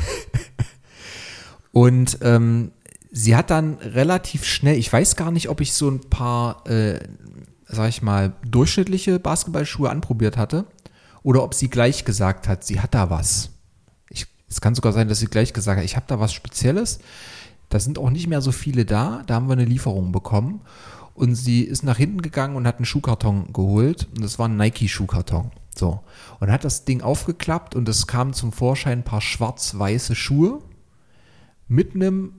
Speaker 2: Und ähm, sie hat dann relativ schnell, ich weiß gar nicht, ob ich so ein paar, äh, sag ich mal, durchschnittliche Basketballschuhe anprobiert hatte oder ob sie gleich gesagt hat, sie hat da was. Ich, es kann sogar sein, dass sie gleich gesagt hat, ich habe da was Spezielles. Da sind auch nicht mehr so viele da. Da haben wir eine Lieferung bekommen. Und sie ist nach hinten gegangen und hat einen Schuhkarton geholt. Und das war ein Nike-Schuhkarton. So. Und hat das Ding aufgeklappt und es kamen zum Vorschein ein paar schwarz-weiße Schuhe mit einem,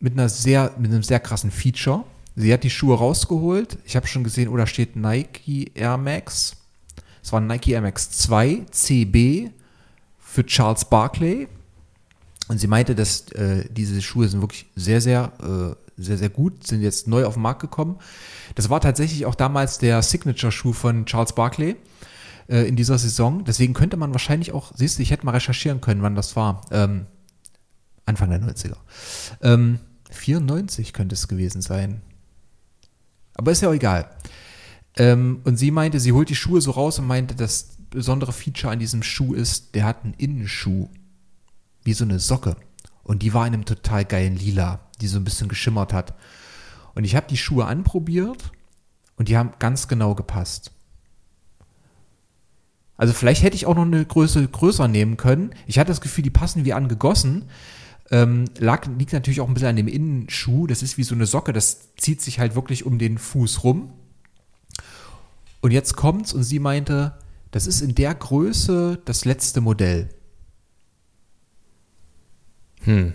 Speaker 2: mit einer sehr, mit einem sehr krassen Feature. Sie hat die Schuhe rausgeholt. Ich habe schon gesehen, oh, da steht Nike Air Max. Es war Nike Air Max 2 CB für Charles Barkley. Und sie meinte, dass äh, diese Schuhe sind wirklich sehr, sehr, äh, sehr, sehr gut, sind jetzt neu auf den Markt gekommen. Das war tatsächlich auch damals der Signature-Schuh von Charles Barkley äh, in dieser Saison. Deswegen könnte man wahrscheinlich auch, siehst du, ich hätte mal recherchieren können, wann das war. Ähm, Anfang der 90er. Ähm, 94 könnte es gewesen sein. Aber ist ja auch egal. Ähm, und sie meinte, sie holt die Schuhe so raus und meinte, das besondere Feature an diesem Schuh ist, der hat einen Innenschuh. Wie so eine Socke. Und die war in einem total geilen Lila, die so ein bisschen geschimmert hat. Und ich habe die Schuhe anprobiert und die haben ganz genau gepasst. Also vielleicht hätte ich auch noch eine Größe größer nehmen können. Ich hatte das Gefühl, die passen wie angegossen. Ähm, lag, liegt natürlich auch ein bisschen an dem Innenschuh. Das ist wie so eine Socke, das zieht sich halt wirklich um den Fuß rum. Und jetzt kommt's und sie meinte, das ist in der Größe das letzte Modell.
Speaker 1: Hm.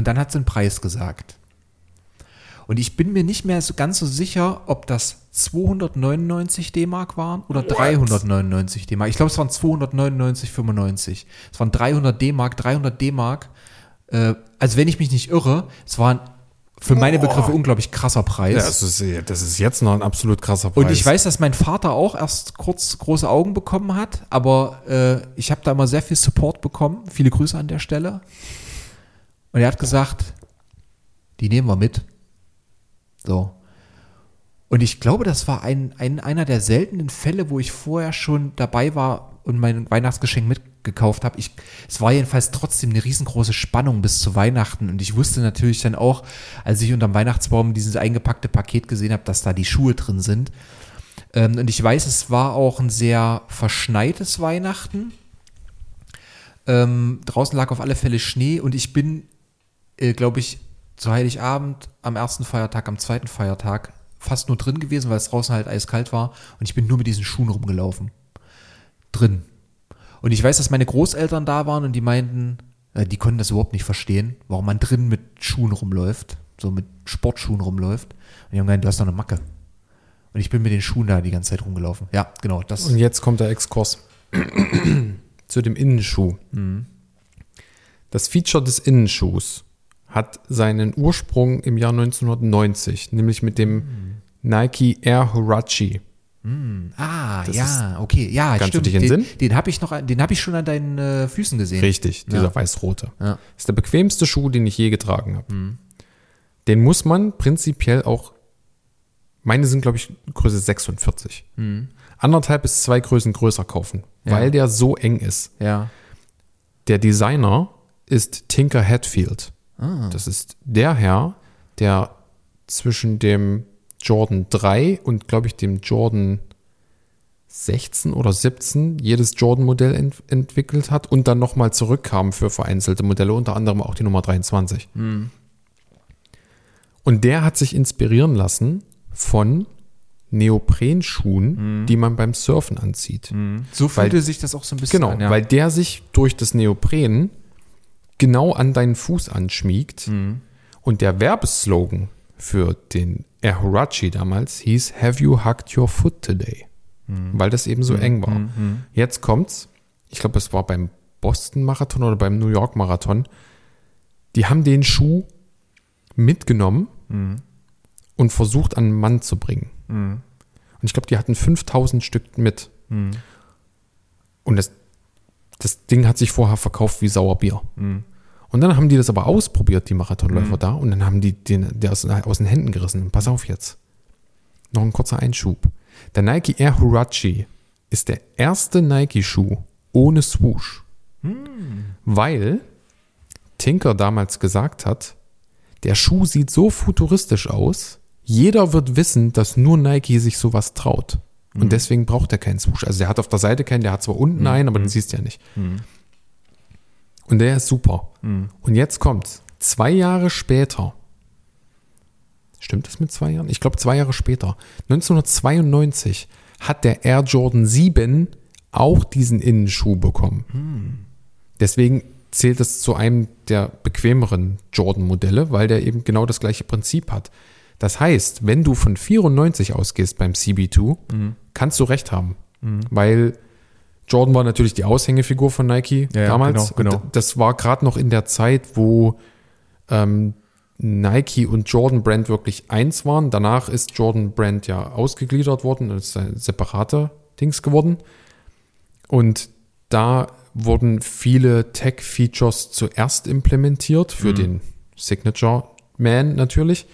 Speaker 2: Und dann hat sie einen Preis gesagt. Und ich bin mir nicht mehr so ganz so sicher, ob das 299 D-Mark waren oder 399 D-Mark. Ich glaube, es waren 299,95. Es waren 300 D-Mark, 300 D-Mark. Äh, also wenn ich mich nicht irre, es war ein für meine. Begriffe unglaublich krasser Preis.
Speaker 1: Ja, das, ist, das ist jetzt noch ein absolut krasser Preis.
Speaker 2: Und ich weiß, dass mein Vater auch erst kurz große Augen bekommen hat, aber äh, ich habe da immer sehr viel Support bekommen. Viele Grüße an der Stelle. Und er hat gesagt, die nehmen wir mit. So. Und ich glaube, das war ein, ein, einer der seltenen Fälle, wo ich vorher schon dabei war und mein Weihnachtsgeschenk mitgekauft habe. Es war jedenfalls trotzdem eine riesengroße Spannung bis zu Weihnachten. Und ich wusste natürlich dann auch, als ich unterm Weihnachtsbaum dieses eingepackte Paket gesehen habe, dass da die Schuhe drin sind. Ähm, und ich weiß, es war auch ein sehr verschneites Weihnachten. Ähm, draußen lag auf alle Fälle Schnee und ich bin, äh, glaube ich, zu Heiligabend am ersten Feiertag, am zweiten Feiertag fast nur drin gewesen, weil es draußen halt eiskalt war und ich bin nur mit diesen Schuhen rumgelaufen. Drin. Und ich weiß, dass meine Großeltern da waren und die meinten, äh, die konnten das überhaupt nicht verstehen, warum man drin mit Schuhen rumläuft, so mit Sportschuhen rumläuft. Und die haben gemeint, du hast doch eine Macke. Und ich bin mit den Schuhen da die ganze Zeit rumgelaufen. Ja, genau. Das,
Speaker 1: Und jetzt kommt der Exkurs. zu dem Innenschuh. Das Feature des Innenschuhs hat seinen Ursprung im Jahr 1990, nämlich mit dem Nike Air Huarache.
Speaker 2: Ah,
Speaker 1: Das
Speaker 2: ja, okay. Ja,
Speaker 1: Kannst du
Speaker 2: stimmt.
Speaker 1: dich in
Speaker 2: den? Den habe ich noch, den habe ich schon an deinen äh, Füßen gesehen.
Speaker 1: Richtig, dieser
Speaker 2: Ja.
Speaker 1: weiß-rote.
Speaker 2: Ja.
Speaker 1: Ist der bequemste Schuh, den ich je getragen habe. Den muss man prinzipiell auch, meine sind, glaube ich, Größe 46. Anderthalb bis zwei Größen größer kaufen,
Speaker 2: Ja.
Speaker 1: weil der so eng ist.
Speaker 2: Ja.
Speaker 1: Der Designer ist Tinker Hatfield.
Speaker 2: Ah.
Speaker 1: Das ist der Herr, der zwischen dem Jordan 3 und, glaube ich, dem Jordan 16 oder 17 jedes Jordan-Modell ent entwickelt hat und dann nochmal zurückkam für vereinzelte Modelle, unter anderem auch die Nummer 23. Und der hat sich inspirieren lassen von Neoprenschuhen, die man beim Surfen anzieht.
Speaker 2: So
Speaker 1: Weil-
Speaker 2: fühlte sich das auch so ein bisschen
Speaker 1: Genau,
Speaker 2: an. Ja.
Speaker 1: weil der sich durch das Neopren genau an deinen Fuß anschmiegt.
Speaker 2: Mhm.
Speaker 1: Und der Werbeslogan für den Air damals hieß Have you hugged your foot today?
Speaker 2: Mhm.
Speaker 1: Weil das eben so eng war. Jetzt kommt's. Ich glaube, es war beim Boston Marathon oder beim New York Marathon. Die haben den Schuh mitgenommen
Speaker 2: Mhm.
Speaker 1: und versucht an einen Mann zu bringen. Und ich glaube, die hatten 5000 Stück mit.
Speaker 2: Mhm.
Speaker 1: Und das, das Ding hat sich vorher verkauft wie Sauerbier.
Speaker 2: Mhm.
Speaker 1: Und dann haben die das aber ausprobiert, die Marathonläufer da, und dann haben die den der aus, aus den Händen gerissen. Pass auf jetzt. Noch ein kurzer Einschub. Der Nike Air Huarache ist der erste Nike-Schuh ohne Swoosh. Weil Tinker damals gesagt hat, der Schuh sieht so futuristisch aus, jeder wird wissen, dass nur Nike sich sowas traut. Und deswegen braucht er keinen Swoosh. Also der hat auf der Seite keinen, der hat zwar unten einen, aber den siehst du ja nicht. Und der ist super. Und jetzt kommt's. Zwei Jahre später. Stimmt das mit zwei Jahren? Ich glaube, zwei Jahre später. 1992 hat der Air Jordan 7 auch diesen Innenschuh bekommen. Deswegen zählt es zu einem der bequemeren Jordan-Modelle, weil der eben genau das gleiche Prinzip hat. Das heißt, wenn du von 94 ausgehst beim CB2, kannst du recht haben. Weil Jordan war natürlich die Aushängefigur von Nike
Speaker 2: Ja,
Speaker 1: damals.
Speaker 2: genau, genau.
Speaker 1: Das war gerade noch in der Zeit, wo ähm, Nike und Jordan Brand wirklich eins waren. Danach ist Jordan Brand ja ausgegliedert worden ist ein separate Dings geworden. Und da wurden viele Tech-Features zuerst implementiert für den Signature Man natürlich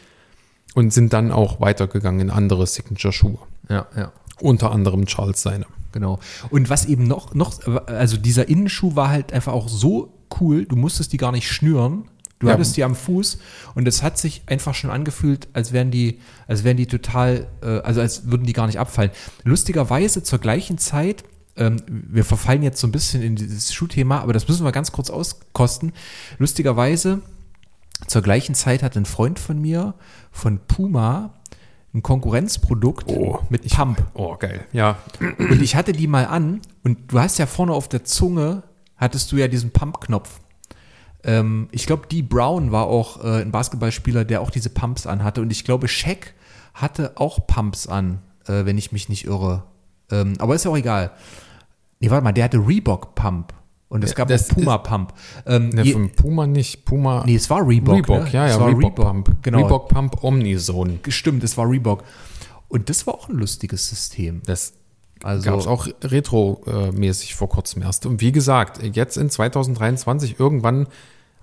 Speaker 1: und sind dann auch weitergegangen in andere Signature-Schuhe.
Speaker 2: ja, ja.
Speaker 1: Unter anderem Charles seine.
Speaker 2: Genau. Und was eben noch, noch, also dieser Innenschuh war halt einfach auch so cool, du musstest die gar nicht schnüren. Du
Speaker 1: Ja.
Speaker 2: hattest die am Fuß und es hat sich einfach schon angefühlt, als wären die, als wären die total, äh, also als würden die gar nicht abfallen. Lustigerweise zur gleichen Zeit, ähm, wir verfallen jetzt so ein bisschen in dieses Schuhthema, aber das müssen wir ganz kurz auskosten. Lustigerweise, zur gleichen Zeit hat ein Freund von mir von Puma ein Konkurrenzprodukt mit Pump.
Speaker 1: Oh, geil. Ja.
Speaker 2: Und ich hatte die mal an und du hast ja vorne auf der Zunge, hattest du ja diesen Pump-Knopf. Ähm, ich glaube, Dee Brown war auch äh, ein Basketballspieler, der auch diese Pumps anhatte. Und ich glaube, Shaq hatte auch Pumps an, äh, wenn ich mich nicht irre. Ähm, aber ist ja auch egal. Nee, warte mal, der hatte Reebok Pump. Und es gab
Speaker 1: das
Speaker 2: Puma Pump. Ähm,
Speaker 1: Ne, von Puma nicht. Puma.
Speaker 2: nee, es war Reebok.
Speaker 1: Reebok,
Speaker 2: ne?
Speaker 1: ja, ja,
Speaker 2: war
Speaker 1: Reebok, Pump.
Speaker 2: Genau.
Speaker 1: Reebok Pump Omnizone.
Speaker 2: Stimmt, es war Reebok. Und das war auch ein lustiges System.
Speaker 1: Das
Speaker 2: Also-
Speaker 1: gab es auch retro-mäßig vor kurzem erst. Und wie gesagt, jetzt in 2023, irgendwann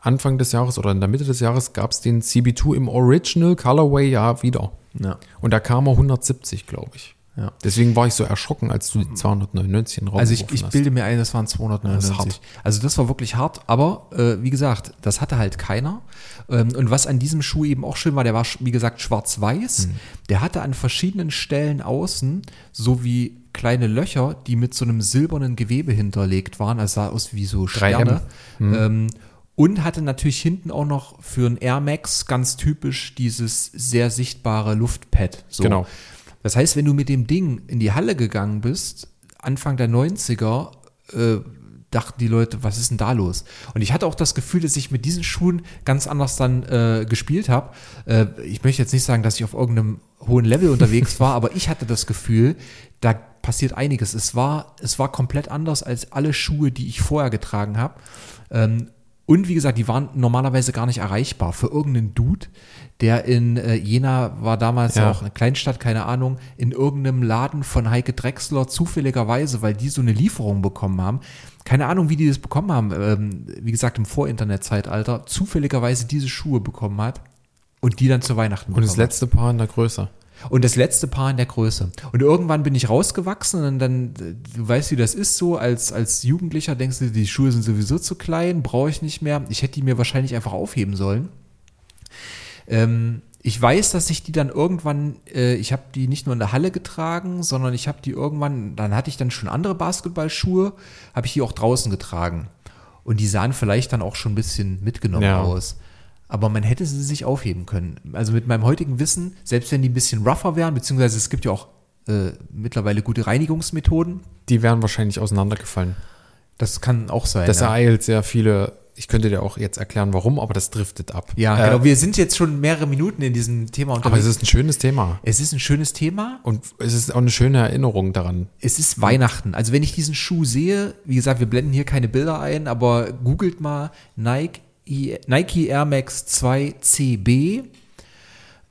Speaker 1: Anfang des Jahres oder in der Mitte des Jahres, gab es den CB2 im Original Colorway ja wieder.
Speaker 2: Ja.
Speaker 1: Und da kam er 170, glaube ich.
Speaker 2: Ja.
Speaker 1: Deswegen war ich so erschrocken, als du die 299 in den Raum
Speaker 2: Also ich, ich bilde mir ein, das waren
Speaker 1: Das ist
Speaker 2: 299.
Speaker 1: hart.
Speaker 2: Also das war wirklich hart, aber äh, wie gesagt, das hatte halt keiner. Ähm, und was an diesem Schuh eben auch schön war, der war, wie gesagt, schwarz-weiß.
Speaker 1: Mhm.
Speaker 2: Der hatte an verschiedenen Stellen außen so wie kleine Löcher, die mit so einem silbernen Gewebe hinterlegt waren. Also sah aus wie so
Speaker 1: 3M.
Speaker 2: Sterne.
Speaker 1: Mhm.
Speaker 2: Ähm, und hatte natürlich hinten auch noch für ein Air Max ganz typisch dieses sehr sichtbare Luftpad. So.
Speaker 1: Genau.
Speaker 2: Das heißt, wenn du mit dem Ding in die Halle gegangen bist, Anfang der 90er, äh, dachten die Leute, was ist denn da los? Und ich hatte auch das Gefühl, dass ich mit diesen Schuhen ganz anders dann äh, gespielt habe. Äh, ich möchte jetzt nicht sagen, dass ich auf irgendeinem hohen Level unterwegs war, aber ich hatte das Gefühl, da passiert einiges. Es war, es war komplett anders als alle Schuhe, die ich vorher getragen habe. Ähm, und wie gesagt, die waren normalerweise gar nicht erreichbar für irgendeinen Dude, der in äh, Jena war damals
Speaker 1: Ja.
Speaker 2: auch eine Kleinstadt, keine Ahnung, in irgendeinem Laden von Heike Drechsler zufälligerweise, weil die so eine Lieferung bekommen haben. Keine Ahnung, wie die das bekommen haben. Ähm, wie gesagt, im Vor-Internet-Zeitalter zufälligerweise diese Schuhe bekommen hat und die dann zu Weihnachten
Speaker 1: Und das
Speaker 2: bekommen
Speaker 1: letzte Paar in der Größe.
Speaker 2: Und das letzte Paar in der Größe. Und irgendwann bin ich rausgewachsen und dann, du weißt, wie das ist so, als, als Jugendlicher denkst du, die Schuhe sind sowieso zu klein, brauche ich nicht mehr. Ich hätte die mir wahrscheinlich einfach aufheben sollen. Ähm, ich weiß, dass ich die dann irgendwann, äh, ich habe die nicht nur in der Halle getragen, sondern ich habe die irgendwann, dann hatte ich dann schon andere Basketballschuhe, habe ich die auch draußen getragen. Und die sahen vielleicht dann auch schon ein bisschen mitgenommen
Speaker 1: Ja.
Speaker 2: aus. Aber man hätte sie sich aufheben können. Also mit meinem heutigen Wissen, selbst wenn die ein bisschen rougher wären, beziehungsweise es gibt ja auch äh, mittlerweile gute Reinigungsmethoden,
Speaker 1: Die wären wahrscheinlich auseinandergefallen.
Speaker 2: das kann auch sein.
Speaker 1: Das
Speaker 2: ja.
Speaker 1: ereilt sehr viele. Ich könnte dir auch jetzt erklären, warum, aber das driftet ab.
Speaker 2: ja,
Speaker 1: Äh,
Speaker 2: genau. Wir sind jetzt schon mehrere Minuten in diesem Thema
Speaker 1: Aber
Speaker 2: unterwegs.
Speaker 1: es ist ein schönes Thema.
Speaker 2: es ist ein schönes Thema.
Speaker 1: Und es ist auch eine schöne Erinnerung daran.
Speaker 2: Es ist Weihnachten. Also wenn ich diesen Schuh sehe, wie gesagt, wir blenden hier keine Bilder ein, aber googelt mal Nike, Nike Air Max 2 CB.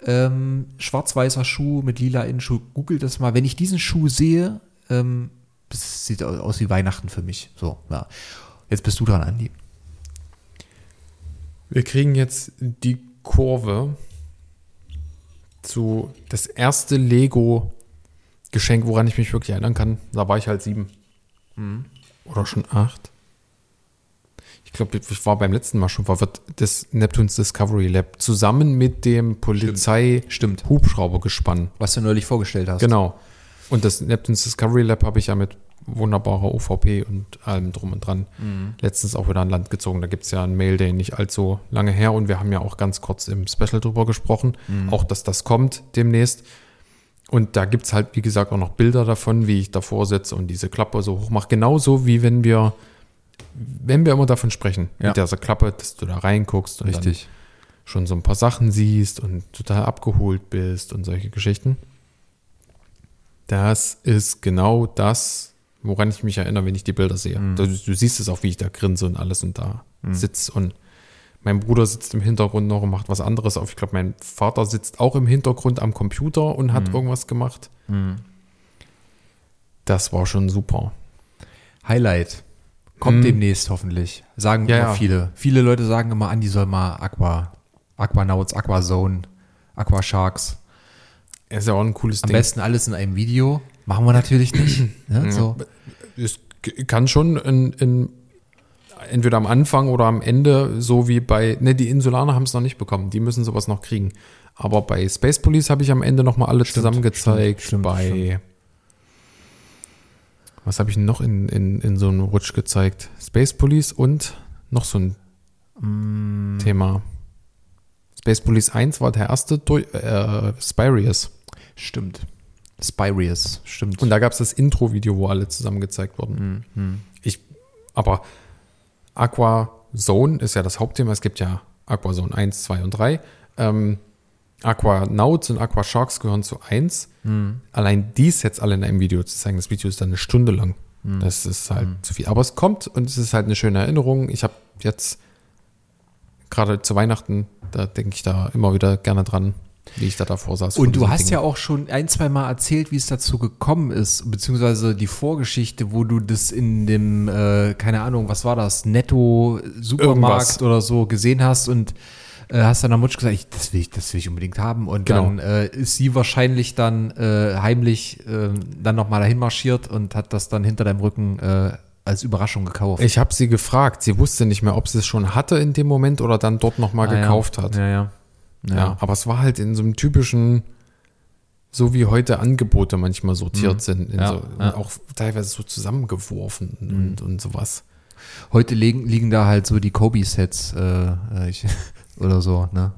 Speaker 2: Ähm, schwarz-weißer Schuh mit lila Innenschuh. Googelt das mal. Wenn ich diesen Schuh sehe, ähm, das sieht au- aus wie Weihnachten für mich. So, ja. Jetzt bist du dran, Andi.
Speaker 1: Wir kriegen jetzt die Kurve zu das erste Lego-Geschenk, woran ich mich wirklich erinnern kann. Da war ich halt sieben. Oder schon acht. Ich glaube, ich war beim letzten Mal schon verwirrt. Das Neptunes Discovery Lab zusammen mit dem Polizei
Speaker 2: Stimmt.
Speaker 1: Hubschraubergespann.
Speaker 2: Was du neulich vorgestellt hast.
Speaker 1: Genau. Und das Neptunes Discovery Lab habe ich ja mit wunderbarer OVP und allem drum und dran letztens auch wieder an Land gezogen. Da gibt es ja einen Mail Day nicht allzu lange her und wir haben ja auch ganz kurz im Special drüber gesprochen, auch dass das kommt demnächst. Und da gibt es halt, wie gesagt, auch noch Bilder davon, wie ich davor sitze und diese Klappe so hoch mache. Genauso wie wenn wir, wenn wir immer davon sprechen,
Speaker 2: Ja.
Speaker 1: mit dieser Klappe, dass du da reinguckst und dann schon so ein paar Sachen siehst und total abgeholt bist und solche Geschichten. Das ist genau das, woran ich mich erinnere, wenn ich die Bilder sehe. Du, du siehst es auch, wie ich da grinse und alles und da sitze und mein Bruder sitzt im Hintergrund noch und macht was anderes auf. Ich glaube, mein Vater sitzt auch im Hintergrund am Computer und hat irgendwas gemacht. Das war schon super.
Speaker 2: Highlight. Kommt
Speaker 1: Mhm.
Speaker 2: demnächst hoffentlich. Sagen
Speaker 1: Ja,
Speaker 2: immer
Speaker 1: ja.
Speaker 2: viele. Viele Leute sagen immer, Andi soll mal Aqua, Aquanauts, Aquazone, Aqua Sharks.
Speaker 1: Ist ja auch ein cooles
Speaker 2: Am
Speaker 1: Ding.
Speaker 2: besten alles in einem Video. Machen wir natürlich nicht. Ne? So.
Speaker 1: Es kann schon in, in, entweder am Anfang oder am Ende, so wie bei, ne, die Insulaner haben es noch nicht bekommen, die müssen sowas noch kriegen. Aber bei Space Police habe ich am Ende noch mal alle zusammen gezeigt.
Speaker 2: stimmt,
Speaker 1: bei,
Speaker 2: stimmt.
Speaker 1: was habe ich noch in, in, in so einem Rutsch gezeigt? Space Police und noch so ein
Speaker 2: Mm.
Speaker 1: Thema. Space Police 1 war der erste, durch, äh, Spirius.
Speaker 2: Stimmt. Spirius, stimmt.
Speaker 1: Und da gab es das Intro-Video, wo alle zusammen gezeigt wurden. Ich, aber Aqua Zone ist ja das Hauptthema. Es gibt ja Aqua Zone 1, 2 und 3. Ähm, Aqua Nauts und Aqua Sharks gehören zu 1. Allein dies jetzt alle in einem Video zu zeigen, das Video ist dann eine Stunde lang. Das ist halt zu viel. Aber es kommt und es ist halt eine schöne Erinnerung. Ich habe jetzt gerade zu Weihnachten, da denke ich da immer wieder gerne dran, wie ich da davor saß.
Speaker 2: Und du hast
Speaker 1: Ding.
Speaker 2: ja auch schon ein, zwei Mal erzählt, wie es dazu gekommen ist, beziehungsweise die Vorgeschichte, wo du das in dem, äh, keine Ahnung, was war das, Netto-Supermarkt oder so gesehen hast und äh, hast dann der Mutsch gesagt, ich, das, will ich, das will ich unbedingt haben. Und
Speaker 1: Genau.
Speaker 2: dann äh, ist sie wahrscheinlich dann äh, heimlich äh, dann nochmal dahin marschiert und hat das dann hinter deinem Rücken äh, als Überraschung gekauft.
Speaker 1: Ich habe sie gefragt. Sie wusste nicht mehr, ob sie es schon hatte in dem Moment oder dann dort nochmal
Speaker 2: Ah, ja.
Speaker 1: gekauft hat.
Speaker 2: Ja, ja.
Speaker 1: Ja. aber es war halt in so einem typischen, so wie heute Angebote manchmal sortiert sind,
Speaker 2: Mhm. Ja,
Speaker 1: so,
Speaker 2: ja. Mhm.
Speaker 1: auch teilweise so zusammengeworfen und, und sowas.
Speaker 2: Heute liegen, liegen da halt so die Kobe-Sets äh, äh, ich, oder so, ne?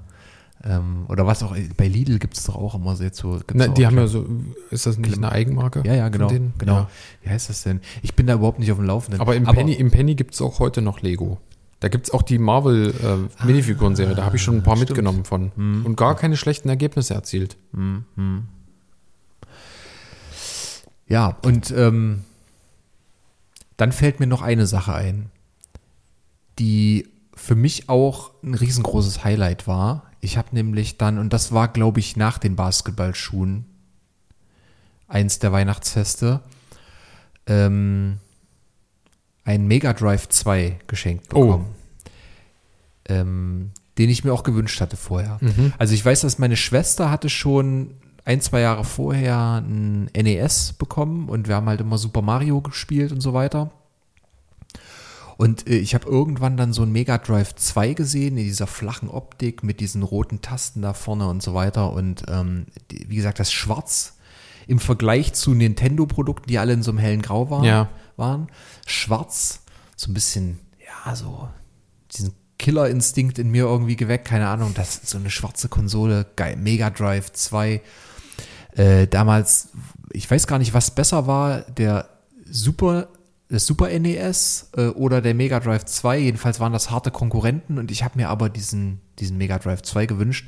Speaker 2: Ähm, oder was auch, bei Lidl gibt es doch auch immer so jetzt so.
Speaker 1: Na, die haben ja so, ist das nicht eine Eigenmarke?
Speaker 2: Ja, ja, genau. genau.
Speaker 1: Ja.
Speaker 2: Wie heißt das denn? Ich bin da überhaupt nicht auf dem Laufenden.
Speaker 1: Aber im Penny, im Penny gibt es auch heute noch Lego. Da gibt es auch die Marvel äh, Minifiguren-Serie, da habe ich schon ein paar
Speaker 2: Ah, stimmt.
Speaker 1: Mitgenommen von. Und gar keine schlechten Ergebnisse erzielt.
Speaker 2: Ja, und ähm, dann fällt mir noch eine Sache ein, die für mich auch ein riesengroßes Highlight war. Ich habe nämlich dann, und das war, glaube ich, nach den Basketballschuhen, eins der Weihnachtsfeste, ähm, ein Mega Drive 2 geschenkt bekommen. Oh. Ähm, den ich mir auch gewünscht hatte vorher. Mhm. Also ich weiß, dass meine Schwester hatte schon ein, zwei Jahre vorher ein NES bekommen und wir haben halt immer Super Mario gespielt und so weiter. Und äh, ich habe irgendwann dann so ein Mega Drive 2 gesehen, in dieser flachen Optik mit diesen roten Tasten da vorne und so weiter. Und ähm, die, wie gesagt, das Schwarz im Vergleich zu Nintendo-Produkten, die alle in so einem hellen Grau waren, ja. waren schwarz, so ein bisschen, ja, so diesen Killerinstinkt in mir irgendwie geweckt, keine Ahnung, das ist so eine schwarze Konsole, geil, Mega Drive 2. Äh, damals, ich weiß gar nicht, was besser war, der Super, das Super NES äh, oder der Mega Drive 2. Jedenfalls waren das harte Konkurrenten und ich habe mir aber diesen, diesen Mega Drive 2 gewünscht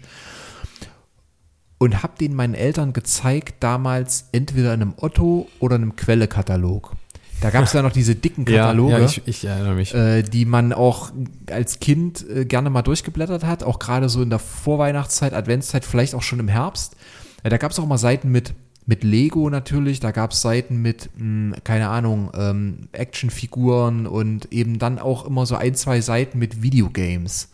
Speaker 2: und habe den meinen Eltern gezeigt, damals entweder in einem Otto oder einem Quelle-Katalog. Da gab es ja noch diese dicken Kataloge, ja, ja,
Speaker 1: ich, ich, erinnere mich.
Speaker 2: Äh, die man auch als Kind äh, gerne mal durchgeblättert hat, auch gerade so in der Vorweihnachtszeit, Adventszeit, vielleicht auch schon im Herbst. Äh, da gab es auch mal Seiten mit, mit Lego natürlich, da gab es Seiten mit, mh, hm, keine Ahnung, ähm, Actionfiguren und eben dann auch immer so ein, zwei Seiten mit Videogames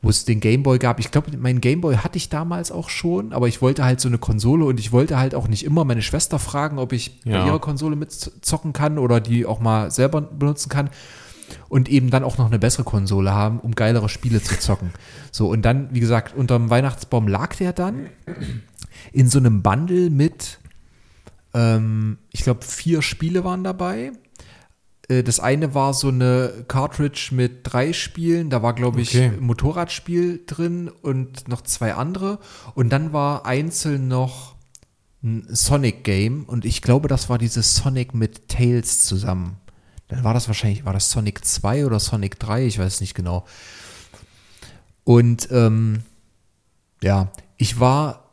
Speaker 2: wo es den Gameboy gab. Ich glaube, meinen Gameboy hatte ich damals auch schon, aber ich wollte halt so eine Konsole und ich wollte halt auch nicht immer meine Schwester fragen, ob ich ja. bei ihrer Konsole mitzocken kann oder die auch mal selber benutzen kann und eben dann auch noch eine bessere Konsole haben, um geilere Spiele zu zocken. So, und dann, wie gesagt, unterm Weihnachtsbaum lag der dann in so einem Bundle mit, ähm, ich glaube, vier Spiele waren dabei. Äh, das eine war so eine Cartridge mit drei Spielen. Da war, glaube ich, okay. ein Motorradspiel drin und noch zwei andere. Und dann war einzeln noch ein Sonic-Game. Und ich glaube, das war dieses Sonic mit Tails zusammen. Dann war das wahrscheinlich, war das Sonic 2 oder Sonic 3? Ich weiß nicht genau. Und ähm, ja, ich war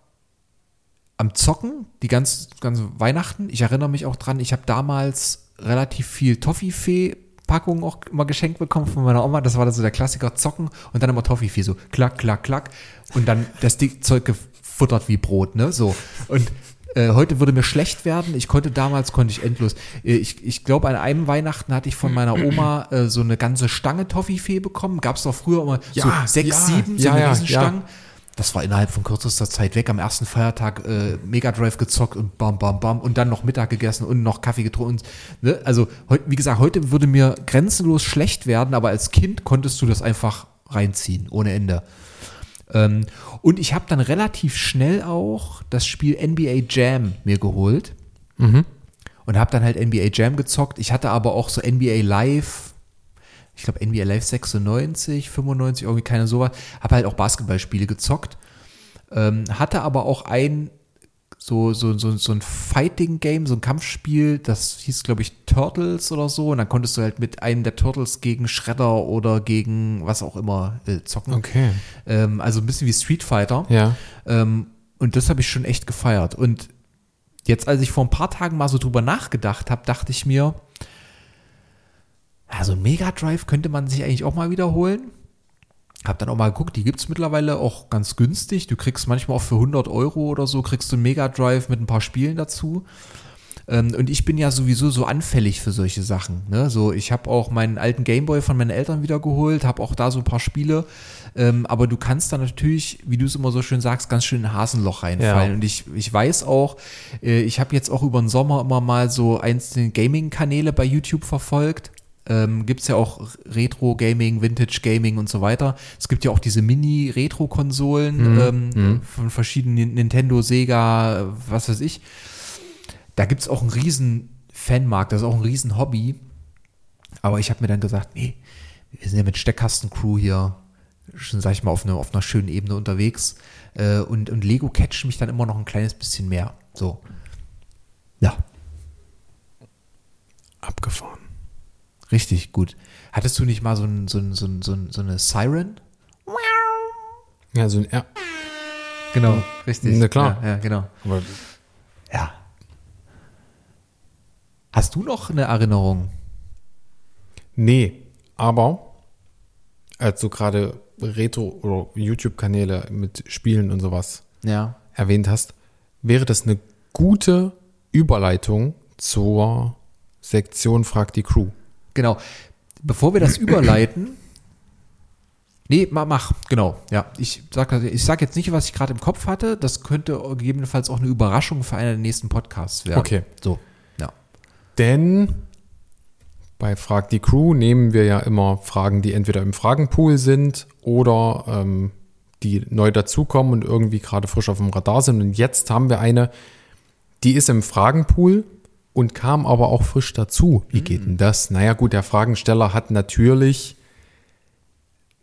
Speaker 2: am Zocken die ganze, ganze Weihnachten. Ich erinnere mich auch dran, ich habe damals relativ viel Toffifee Packungen auch immer geschenkt bekommen von meiner Oma. Das war dann so der Klassiker, zocken und dann immer Toffifee, so klack, klack, klack. Und dann das Zeug gefuttert wie Brot, ne? So. Und äh, heute würde mir schlecht werden. Ich konnte damals, konnte ich endlos. Äh, ich, ich glaube, an einem Weihnachten hatte ich von meiner Oma äh, so eine ganze Stange Toffifee bekommen. Gab es doch früher immer ja, so sechs, ja, sieben, so ja, eine Riesenstangen. Ja das war innerhalb von kürzester Zeit weg. Am ersten Feiertag äh, Mega Drive gezockt und bam, bam, bam und dann noch Mittag gegessen und noch Kaffee getrunken. Ne? Also, wie gesagt, heute würde mir grenzenlos schlecht werden, aber als Kind konntest du das einfach reinziehen, ohne Ende. Ähm, und ich habe dann relativ schnell auch das Spiel NBA Jam mir geholt. Mhm. Und habe dann halt NBA Jam gezockt. Ich hatte aber auch so NBA Live ich glaube NBA Live 96, 95, irgendwie keine sowas. Habe halt auch Basketballspiele gezockt. Ähm, hatte aber auch ein so, so, so, so ein Fighting-Game, so ein Kampfspiel, das hieß, glaube ich, Turtles oder so. Und dann konntest du halt mit einem der Turtles gegen Shredder oder gegen was auch immer äh, zocken.
Speaker 1: Okay.
Speaker 2: Ähm, also ein bisschen wie Street Fighter.
Speaker 1: Ja.
Speaker 2: Ähm, und das habe ich schon echt gefeiert. Und jetzt, als ich vor ein paar Tagen mal so drüber nachgedacht habe, dachte ich mir, ja, so ein Mega Drive könnte man sich eigentlich auch mal wiederholen. Hab dann auch mal geguckt, die gibt es mittlerweile auch ganz günstig. Du kriegst manchmal auch für 100 Euro oder so, kriegst du einen Mega Drive mit ein paar Spielen dazu. Ähm, und ich bin ja sowieso so anfällig für solche Sachen. Ne? So, ich habe auch meinen alten Gameboy von meinen Eltern wiedergeholt, habe auch da so ein paar Spiele. Ähm, aber du kannst da natürlich, wie du es immer so schön sagst, ganz schön in ein Hasenloch reinfallen. Ja. Und ich, ich weiß auch, äh, ich habe jetzt auch über den Sommer immer mal so einzelne Gaming-Kanäle bei YouTube verfolgt ähm, gibt es ja auch Retro-Gaming, Vintage-Gaming und so weiter. Es gibt ja auch diese Mini-Retro-Konsolen mhm. ähm, mhm. von verschiedenen Nintendo, Sega, was weiß ich. Da gibt es auch einen riesen Fanmarkt, das ist auch ein riesen Hobby. Aber ich habe mir dann gesagt, nee, wir sind ja mit Steckkasten-Crew hier schon, sag ich mal, auf, eine, auf einer schönen Ebene unterwegs. Äh, und, und Lego catcht mich dann immer noch ein kleines bisschen mehr. So. Ja.
Speaker 1: Abgefahren.
Speaker 2: Richtig gut. Hattest du nicht mal so, ein, so, ein, so, ein, so, eine Siren?
Speaker 1: Ja, so ein R.
Speaker 2: Genau, richtig.
Speaker 1: Na klar.
Speaker 2: Ja, ja genau.
Speaker 1: Aber
Speaker 2: ja. Hast du noch eine Erinnerung?
Speaker 1: Nee, aber als du gerade Retro- oder YouTube-Kanäle mit Spielen und sowas
Speaker 2: Ja.
Speaker 1: erwähnt hast, wäre das eine gute Überleitung zur Sektion Frag die Crew.
Speaker 2: Genau. Bevor wir das überleiten. Nee, ma- mach, genau. Ja, ich sag, ich sag jetzt nicht, was ich gerade im Kopf hatte. Das könnte gegebenenfalls auch eine Überraschung für einen der nächsten Podcasts werden.
Speaker 1: Okay.
Speaker 2: So, ja.
Speaker 1: Denn bei Frag die Crew nehmen wir ja immer Fragen, die entweder im Fragenpool sind oder ähm, die neu dazukommen und irgendwie gerade frisch auf dem Radar sind. Und jetzt haben wir eine, die ist im Fragenpool und kam aber auch frisch dazu. Wie geht denn das? Naja gut, der Fragensteller hat natürlich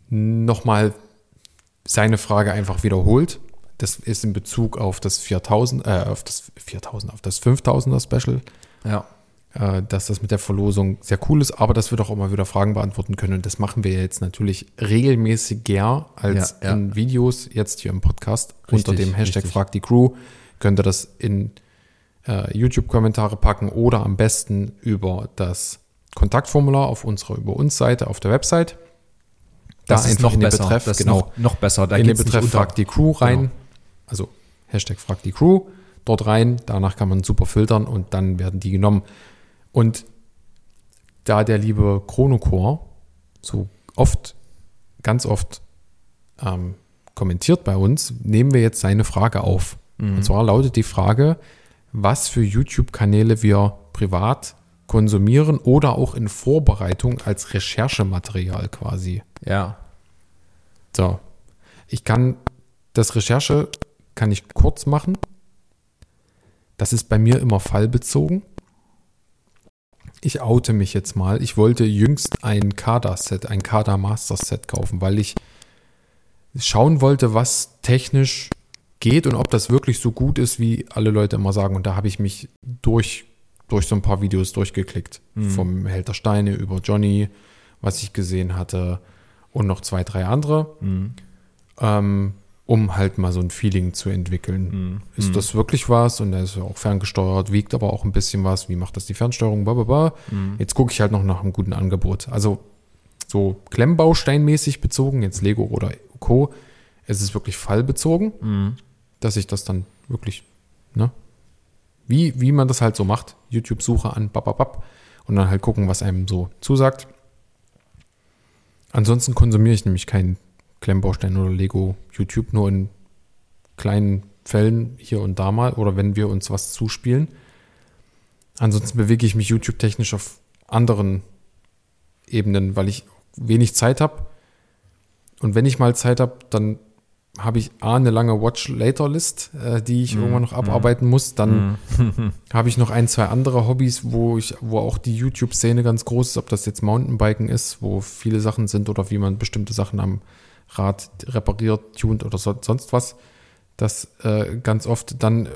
Speaker 1: nochmal seine Frage einfach wiederholt. Das ist in Bezug auf das 4000, äh, auf das 4000, auf das 5000er Special
Speaker 2: Ja.
Speaker 1: äh, dass das mit der Verlosung sehr cool ist, aber dass wir doch auch mal wieder Fragen beantworten können. Und das machen wir jetzt natürlich regelmäßiger als
Speaker 2: Ja, ja.
Speaker 1: in Videos, jetzt hier im Podcast.
Speaker 2: Richtig,
Speaker 1: Unter dem Hashtag
Speaker 2: richtig.
Speaker 1: Frag die Crew könnt ihr das in äh, YouTube-Kommentare packen oder am besten über das Kontaktformular auf unserer Über uns Seite auf der Website. Da
Speaker 2: Das ist
Speaker 1: einfach
Speaker 2: noch
Speaker 1: in den
Speaker 2: besser.
Speaker 1: Betreff,
Speaker 2: das
Speaker 1: genau,
Speaker 2: noch, noch besser. Da
Speaker 1: in den Betreff
Speaker 2: unter.
Speaker 1: Frag die Crew rein.
Speaker 2: Genau.
Speaker 1: Also Hashtag Frag die Crew, dort rein. Danach kann man super filtern und dann werden die genommen. Und da der liebe Chronocore so oft, ganz oft ähm, kommentiert bei uns, nehmen wir jetzt seine Frage auf. Und zwar lautet die Frage, was für YouTube-Kanäle wir privat konsumieren oder auch in Vorbereitung als Recherchematerial quasi.
Speaker 2: Ja.
Speaker 1: So. Ich kann das Recherche kann ich kurz machen. Das ist bei mir immer fallbezogen. Ich oute mich jetzt mal. Ich wollte jüngst ein Kader-Set, ein Kader-Master-Set kaufen, weil ich schauen wollte, was technisch geht und ob das wirklich so gut ist, wie alle Leute immer sagen. Und da habe ich mich durch, durch so ein paar Videos durchgeklickt. Vom Held der Steine über Johnny, was ich gesehen hatte und noch zwei, drei andere, ähm, um halt mal so ein Feeling zu entwickeln. Ist das wirklich was? Und er ist ja auch ferngesteuert, wiegt aber auch ein bisschen was. Wie macht das die Fernsteuerung? Blablabla. Jetzt gucke ich halt noch nach einem guten Angebot. Also so Klemmbausteinmäßig bezogen, jetzt Lego oder Co., es ist wirklich fallbezogen, dass ich das dann wirklich, ne? Wie, wie man das halt so macht. YouTube-Suche an, bababab, und dann halt gucken, was einem so zusagt. Ansonsten konsumiere ich nämlich keinen Klemmbaustein oder Lego YouTube, nur in kleinen Fällen hier und da mal oder wenn wir uns was zuspielen. Ansonsten bewege ich mich YouTube-technisch auf anderen Ebenen, weil ich wenig Zeit habe. Und wenn ich mal Zeit habe, dann habe ich A, eine lange Watch-Later-List, äh, die ich irgendwann noch abarbeiten muss. Dann habe ich noch ein, zwei andere Hobbys, wo ich, wo auch die YouTube-Szene ganz groß ist, ob das jetzt Mountainbiken ist, wo viele Sachen sind oder wie man bestimmte Sachen am Rad repariert, tunt oder so, sonst was. Das äh, ganz oft dann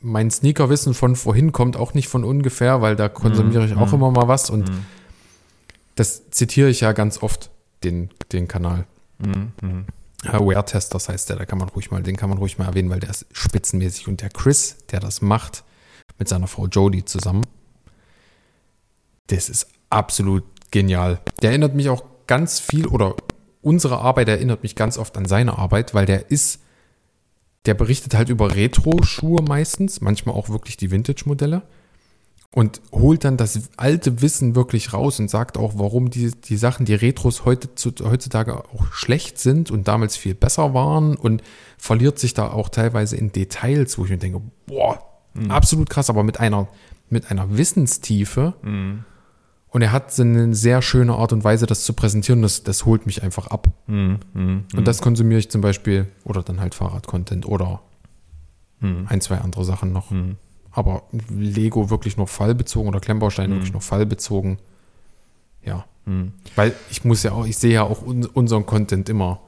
Speaker 1: mein Sneakerwissen von vorhin kommt auch nicht von ungefähr, weil da konsumiere ich auch immer mal was und das zitiere ich ja ganz oft, den, den Kanal. Aware-Testers heißt der, da kann man ruhig mal, den kann man ruhig mal erwähnen, weil der ist spitzenmäßig. Und der Chris, der das macht, mit seiner Frau Jodie zusammen, das ist absolut genial. Der erinnert mich auch ganz viel, oder unsere Arbeit erinnert mich ganz oft an seine Arbeit, weil der ist, der berichtet halt über Retro-Schuhe meistens, manchmal auch wirklich die Vintage-Modelle und holt dann das alte Wissen wirklich raus und sagt auch, warum die, die Sachen, die Retros heute, zu, heutzutage auch schlecht sind und damals viel besser waren und verliert sich da auch teilweise in Details, wo ich mir denke, boah, absolut krass, aber mit einer, mit einer Wissenstiefe. Und er hat so eine sehr schöne Art und Weise, das zu präsentieren. Das, das holt mich einfach ab. Und das konsumiere ich zum Beispiel, oder dann halt Fahrrad-Content oder ein, zwei andere Sachen noch. Aber Lego wirklich nur fallbezogen oder Klemmbausteine wirklich nur fallbezogen. Ja. Weil ich muss ja auch, ich sehe ja auch un, unseren Content immer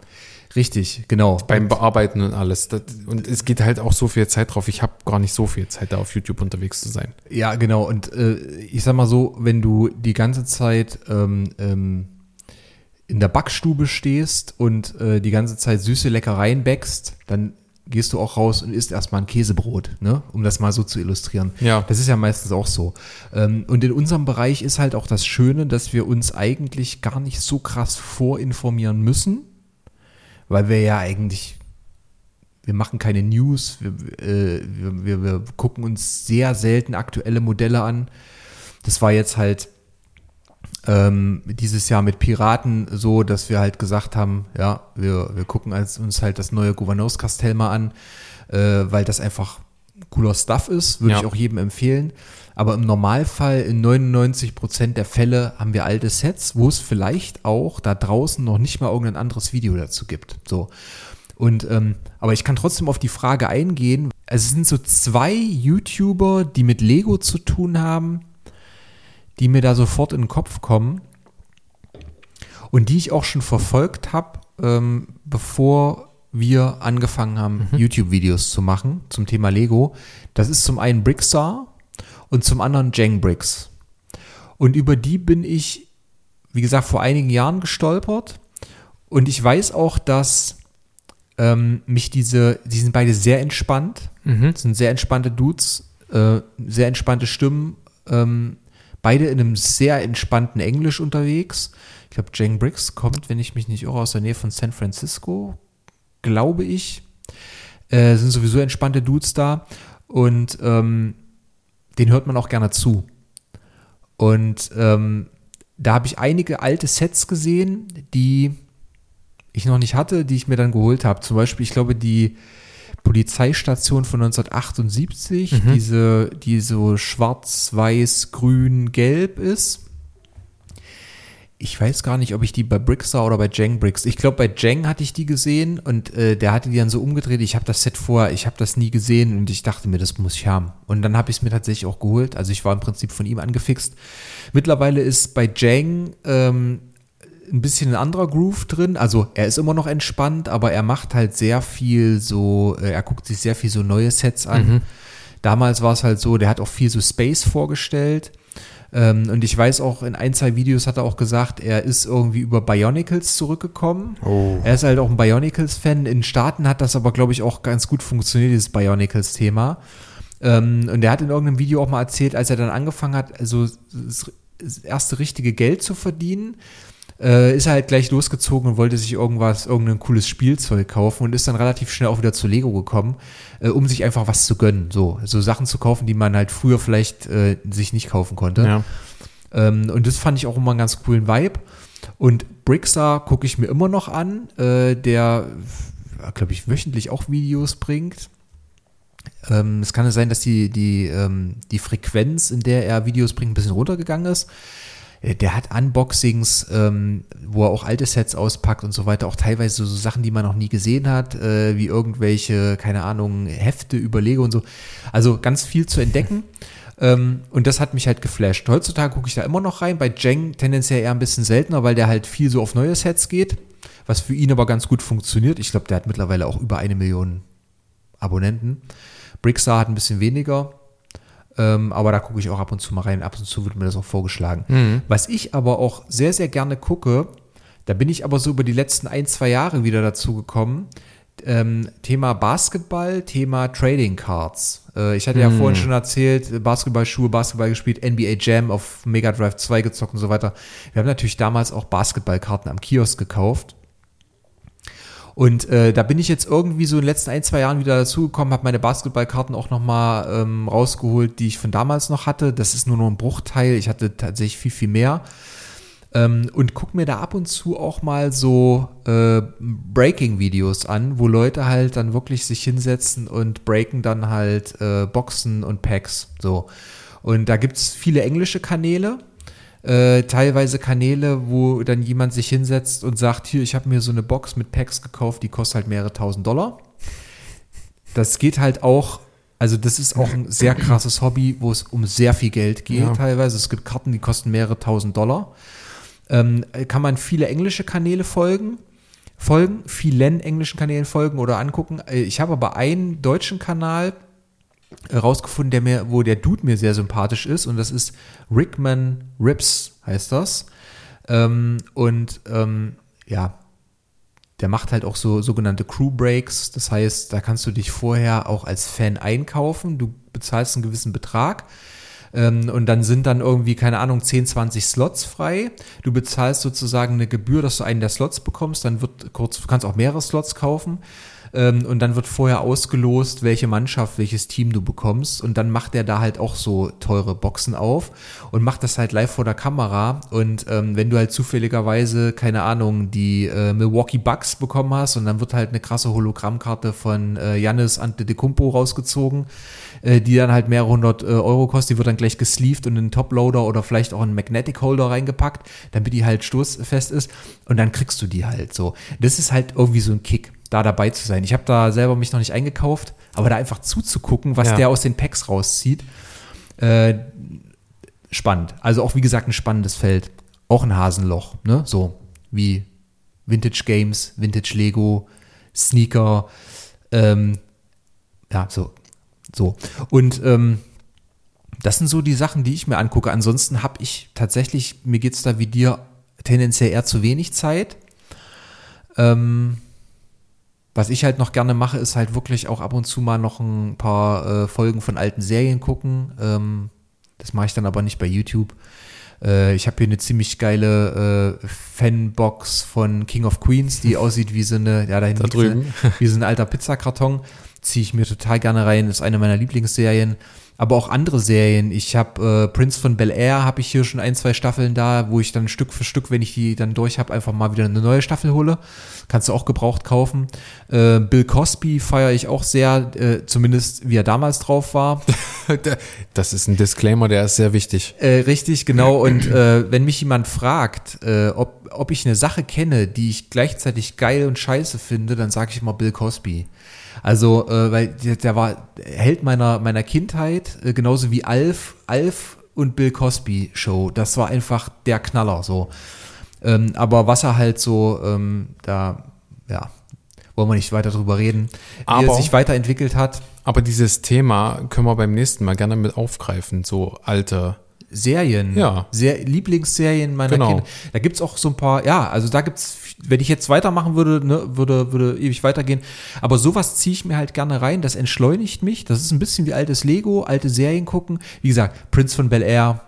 Speaker 2: Richtig, genau.
Speaker 1: beim Bearbeiten und alles. Das, und es geht halt auch so viel Zeit drauf. Ich habe gar nicht so viel Zeit, da auf YouTube unterwegs zu sein.
Speaker 2: Ja, genau. Und äh, ich sag mal so, wenn du die ganze Zeit ähm, ähm, in der Backstube stehst und äh, die ganze Zeit süße Leckereien backst, dann gehst du auch raus und isst erstmal ein Käsebrot, ne? um das mal so zu illustrieren.
Speaker 1: Ja.
Speaker 2: Das ist ja meistens auch so. Ähm, und in unserem Bereich ist halt auch das Schöne, dass wir uns eigentlich gar nicht so krass vorinformieren müssen, weil wir ja eigentlich, wir machen keine News, wir, äh, wir, wir, wir gucken uns sehr selten aktuelle Modelle an. Das war jetzt halt ähm, dieses Jahr mit Piraten so, dass wir halt gesagt haben, ja, wir, wir gucken uns halt das neue Gouverneurskastell mal an, äh, weil das einfach cooler Stuff ist, würde
Speaker 1: Ja.
Speaker 2: ich auch jedem empfehlen. Aber im Normalfall, in 99 Prozent der Fälle, haben wir alte Sets, wo es vielleicht auch da draußen noch nicht mal irgendein anderes Video dazu gibt. So. Und, ähm, aber ich kann trotzdem auf die Frage eingehen. Also es sind so zwei YouTuber, die mit Lego zu tun haben, die mir da sofort in den Kopf kommen und die ich auch schon verfolgt habe, ähm, bevor wir angefangen haben, YouTube-Videos zu machen zum Thema Lego. Das ist zum einen Brickstar und zum anderen Jang Bricks. Und über die bin ich, wie gesagt, vor einigen Jahren gestolpert. Und ich weiß auch, dass ähm, mich diese, die sind beide sehr entspannt. Das sind sehr entspannte Dudes, äh, sehr entspannte Stimmen. Ähm, beide in einem sehr entspannten Englisch unterwegs. Ich glaube, Jane Briggs kommt, wenn ich mich nicht irre, aus der Nähe von San Francisco, glaube ich. Äh, sind sowieso entspannte Dudes da. Und ähm, den hört man auch gerne zu. Und ähm, da habe ich einige alte Sets gesehen, die ich noch nicht hatte, die ich mir dann geholt habe. Zum Beispiel, ich glaube, die Polizeistation von 1978, diese, die so schwarz, weiß, grün, gelb ist. Ich weiß gar nicht, ob ich die bei Brickstar oder bei Jang Bricks. Ich glaube, bei Jang hatte ich die gesehen und äh, der hatte die dann so umgedreht. Ich habe das Set vorher, ich habe das nie gesehen und ich dachte mir, das muss ich haben. Und dann habe ich es mir tatsächlich auch geholt. Also ich war im Prinzip von ihm angefixt. Mittlerweile ist bei Jang ähm, ein bisschen ein anderer Groove drin. Also er ist immer noch entspannt, aber er macht halt sehr viel so, äh, er guckt sich sehr viel so neue Sets an. Damals war es halt so, der hat auch viel so Space vorgestellt. Ähm, und ich weiß auch, in ein, zwei Videos hat er auch gesagt, er ist irgendwie über Bionicles zurückgekommen.
Speaker 1: Oh.
Speaker 2: Er ist halt auch ein Bionicles-Fan. In Staaten hat das aber, glaube ich, auch ganz gut funktioniert, dieses Bionicles-Thema. Ähm, und er hat in irgendeinem Video auch mal erzählt, als er dann angefangen hat, also das erste richtige Geld zu verdienen, äh, ist er halt gleich losgezogen und wollte sich irgendwas, irgendein cooles Spielzeug kaufen und ist dann relativ schnell auch wieder zu Lego gekommen, äh, um sich einfach was zu gönnen. So, so Sachen zu kaufen, die man halt früher vielleicht äh, sich nicht kaufen konnte.
Speaker 1: Ja.
Speaker 2: Ähm, und das fand ich auch immer einen ganz coolen Vibe. Und Brickstar gucke ich mir immer noch an, äh, der, glaube ich, wöchentlich auch Videos bringt. Ähm, es kann ja sein, dass die, die, ähm, die Frequenz, in der er Videos bringt, ein bisschen runtergegangen ist. Äh, Der hat Unboxings, ähm, wo er auch alte Sets auspackt und so weiter, auch teilweise so, so Sachen, die man noch nie gesehen hat, äh, wie irgendwelche, keine Ahnung, Hefte, Überlege und so. Also ganz viel zu entdecken. Ähm, und das hat mich halt geflasht. Heutzutage gucke ich da immer noch rein, bei Jeng tendenziell eher ein bisschen seltener, weil der halt viel so auf neue Sets geht, was für ihn aber ganz gut funktioniert. Ich glaube, der hat mittlerweile auch über eine Million Abonnenten. Brickstar hat ein bisschen weniger, ähm, aber da gucke ich auch ab und zu mal rein. Ab und zu wird mir das auch vorgeschlagen. Was ich aber auch sehr, sehr gerne gucke, da bin ich aber so über die letzten ein, zwei Jahre wieder dazu gekommen. Ähm, Thema Basketball, Thema Trading Cards. Äh, ich hatte ja vorhin schon erzählt, äh, Basketballschuhe, Basketball gespielt, NBA Jam auf Mega Drive 2 gezockt und so weiter. Wir haben natürlich damals auch Basketballkarten am Kiosk gekauft. Und äh, da bin ich jetzt irgendwie so in den letzten ein, zwei Jahren wieder dazugekommen, habe meine Basketballkarten auch nochmal ähm, rausgeholt, die ich von damals noch hatte. Das ist nur noch ein Bruchteil. Ich hatte tatsächlich viel, viel mehr. Ähm, und guck mir da ab und zu auch mal so äh, Breaking-Videos an, wo Leute halt dann wirklich sich hinsetzen und breaken dann halt äh, Boxen und Packs. So. Und da gibt's viele englische Kanäle äh, teilweise Kanäle, wo dann jemand sich hinsetzt und sagt, hier, ich habe mir so eine Box mit Packs gekauft, die kostet halt mehrere tausend Dollar. Das geht halt auch, also das ist auch ein sehr krasses Hobby, wo es um sehr viel Geld geht
Speaker 1: Ja.
Speaker 2: teilweise. Es gibt Karten, die kosten mehrere tausend Dollar. Ähm, kann man viele englische Kanäle folgen, folgen, vielen englischen Kanälen folgen oder angucken. Äh, Ich habe aber einen deutschen Kanal, rausgefunden, der mir, wo der Dude mir sehr sympathisch ist und das ist Rickman Rips heißt das. Ähm, und ähm, ja, der macht halt auch so sogenannte Crew Breaks. Das heißt, da kannst du dich vorher auch als Fan einkaufen. Du bezahlst einen gewissen Betrag. Ähm, und dann sind dann irgendwie, keine Ahnung, 10, 20 Slots frei. Du bezahlst sozusagen eine Gebühr, dass du einen der Slots bekommst. Dann wird kurz, du kannst auch mehrere Slots kaufen. Ähm, und dann wird vorher ausgelost, welche Mannschaft, welches Team du bekommst. Und dann macht er da halt auch so teure Boxen auf und macht das halt live vor der Kamera. Und ähm, wenn du halt zufälligerweise, keine Ahnung, die äh, Milwaukee Bucks bekommen hast und dann wird halt eine krasse Hologrammkarte von äh, Janis Antetokounmpo rausgezogen, äh, die dann halt mehrere hundert äh, Euro kostet, die wird dann gleich gesleeved und in einen Toploader oder vielleicht auch einen Magnetic Holder reingepackt, damit die halt stoßfest ist und dann kriegst du die halt so. Das ist halt irgendwie so ein Kick da dabei zu sein. Ich habe da selber mich noch nicht eingekauft, aber da einfach zuzugucken, was
Speaker 1: Ja.
Speaker 2: der aus den Packs rauszieht, äh, spannend. Also auch wie gesagt ein spannendes Feld, auch ein Hasenloch, ne? So wie Vintage Games, Vintage Lego, Sneaker, ähm, ja so, so und ähm, das sind so die Sachen, die ich mir angucke. Ansonsten habe ich tatsächlich, mir geht's da wie dir tendenziell eher zu wenig Zeit. Ähm, was ich halt noch gerne mache, ist halt wirklich auch ab und zu mal noch ein paar äh, Folgen von alten Serien gucken. Ähm, das mache ich dann aber nicht bei YouTube. Äh, ich habe hier eine ziemlich geile äh, Fanbox von King of Queens, die aussieht wie so eine, ja, da
Speaker 1: drüben.
Speaker 2: wie so ein alter Pizzakarton. Ziehe ich mir total gerne rein, ist eine meiner Lieblingsserien. Aber auch andere Serien. Ich habe äh, Prince von Bel Air, habe ich hier schon ein, zwei Staffeln da, wo ich dann Stück für Stück, wenn ich die dann durch habe, einfach mal wieder eine neue Staffel hole. Kannst du auch gebraucht kaufen. Äh, Bill Cosby feiere ich auch sehr, äh, zumindest wie er damals drauf war.
Speaker 1: Das ist ein Disclaimer, der ist sehr wichtig.
Speaker 2: Äh, richtig, genau. Und äh, wenn mich jemand fragt, äh, ob, ob ich eine Sache kenne, die ich gleichzeitig geil und scheiße finde, dann sage ich immer Bill Cosby. Also, äh, weil der, war Held meiner, meiner Kindheit, äh, genauso wie Alf, Alf und Bill Cosby Show. Das war einfach der Knaller so. Ähm, aber was er halt so, ähm, da, ja, wollen wir nicht weiter drüber reden, wie
Speaker 1: Aber-
Speaker 2: er sich weiterentwickelt hat.
Speaker 1: Aber dieses Thema können wir beim nächsten Mal gerne mit aufgreifen, so alte.
Speaker 2: Serien,
Speaker 1: Ja.
Speaker 2: Ser Lieblingsserien meiner
Speaker 1: Genau.
Speaker 2: Kinder. Da gibt's auch so ein paar, ja, also da gibt's, wenn ich jetzt weitermachen würde, ne, würde, würde ewig weitergehen. Aber sowas ziehe ich mir halt gerne rein, das entschleunigt mich. Das ist ein bisschen wie altes Lego, alte Serien gucken. Wie gesagt, Prince von Bel Air,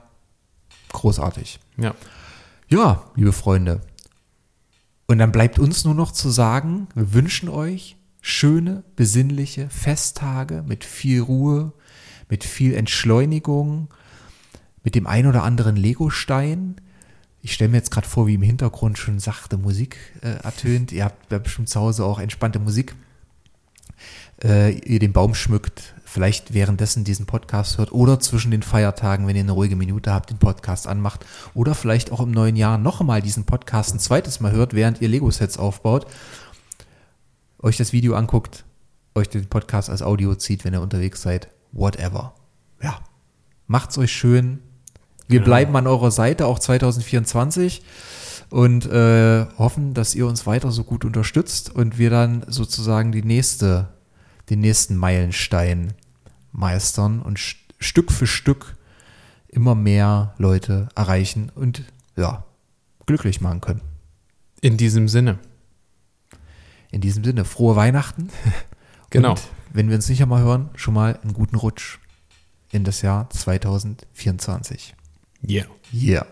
Speaker 2: großartig.
Speaker 1: Ja.
Speaker 2: Ja, liebe Freunde. Und dann bleibt uns nur noch zu sagen, wir wünschen euch schöne, besinnliche Festtage mit viel Ruhe, mit viel Entschleunigung, mit dem ein oder anderen Legostein. Ich stelle mir jetzt gerade vor, wie im Hintergrund schon sachte Musik äh, ertönt. Ihr habt bestimmt zu Hause auch entspannte Musik. Äh, ihr den Baum schmückt, vielleicht währenddessen diesen Podcast hört oder zwischen den Feiertagen, wenn ihr eine ruhige Minute habt, den Podcast anmacht oder vielleicht auch im neuen Jahr noch einmal diesen Podcast ein zweites Mal hört, während ihr Lego-Sets aufbaut, euch das Video anguckt, euch den Podcast als Audio zieht, wenn ihr unterwegs seid, whatever. Ja, macht's euch schön. Wir
Speaker 1: Genau.
Speaker 2: bleiben an eurer Seite auch 2024 und äh, hoffen, dass ihr uns weiter so gut unterstützt und wir dann sozusagen die nächste, den nächsten Meilenstein meistern und st Stück für Stück immer mehr Leute erreichen und ja, glücklich machen können.
Speaker 1: In diesem Sinne.
Speaker 2: In diesem Sinne, frohe Weihnachten.
Speaker 1: Genau.
Speaker 2: Und wenn wir uns nicht einmal hören, schon mal einen guten Rutsch in das Jahr 2024.
Speaker 1: Yeah.
Speaker 2: Yeah.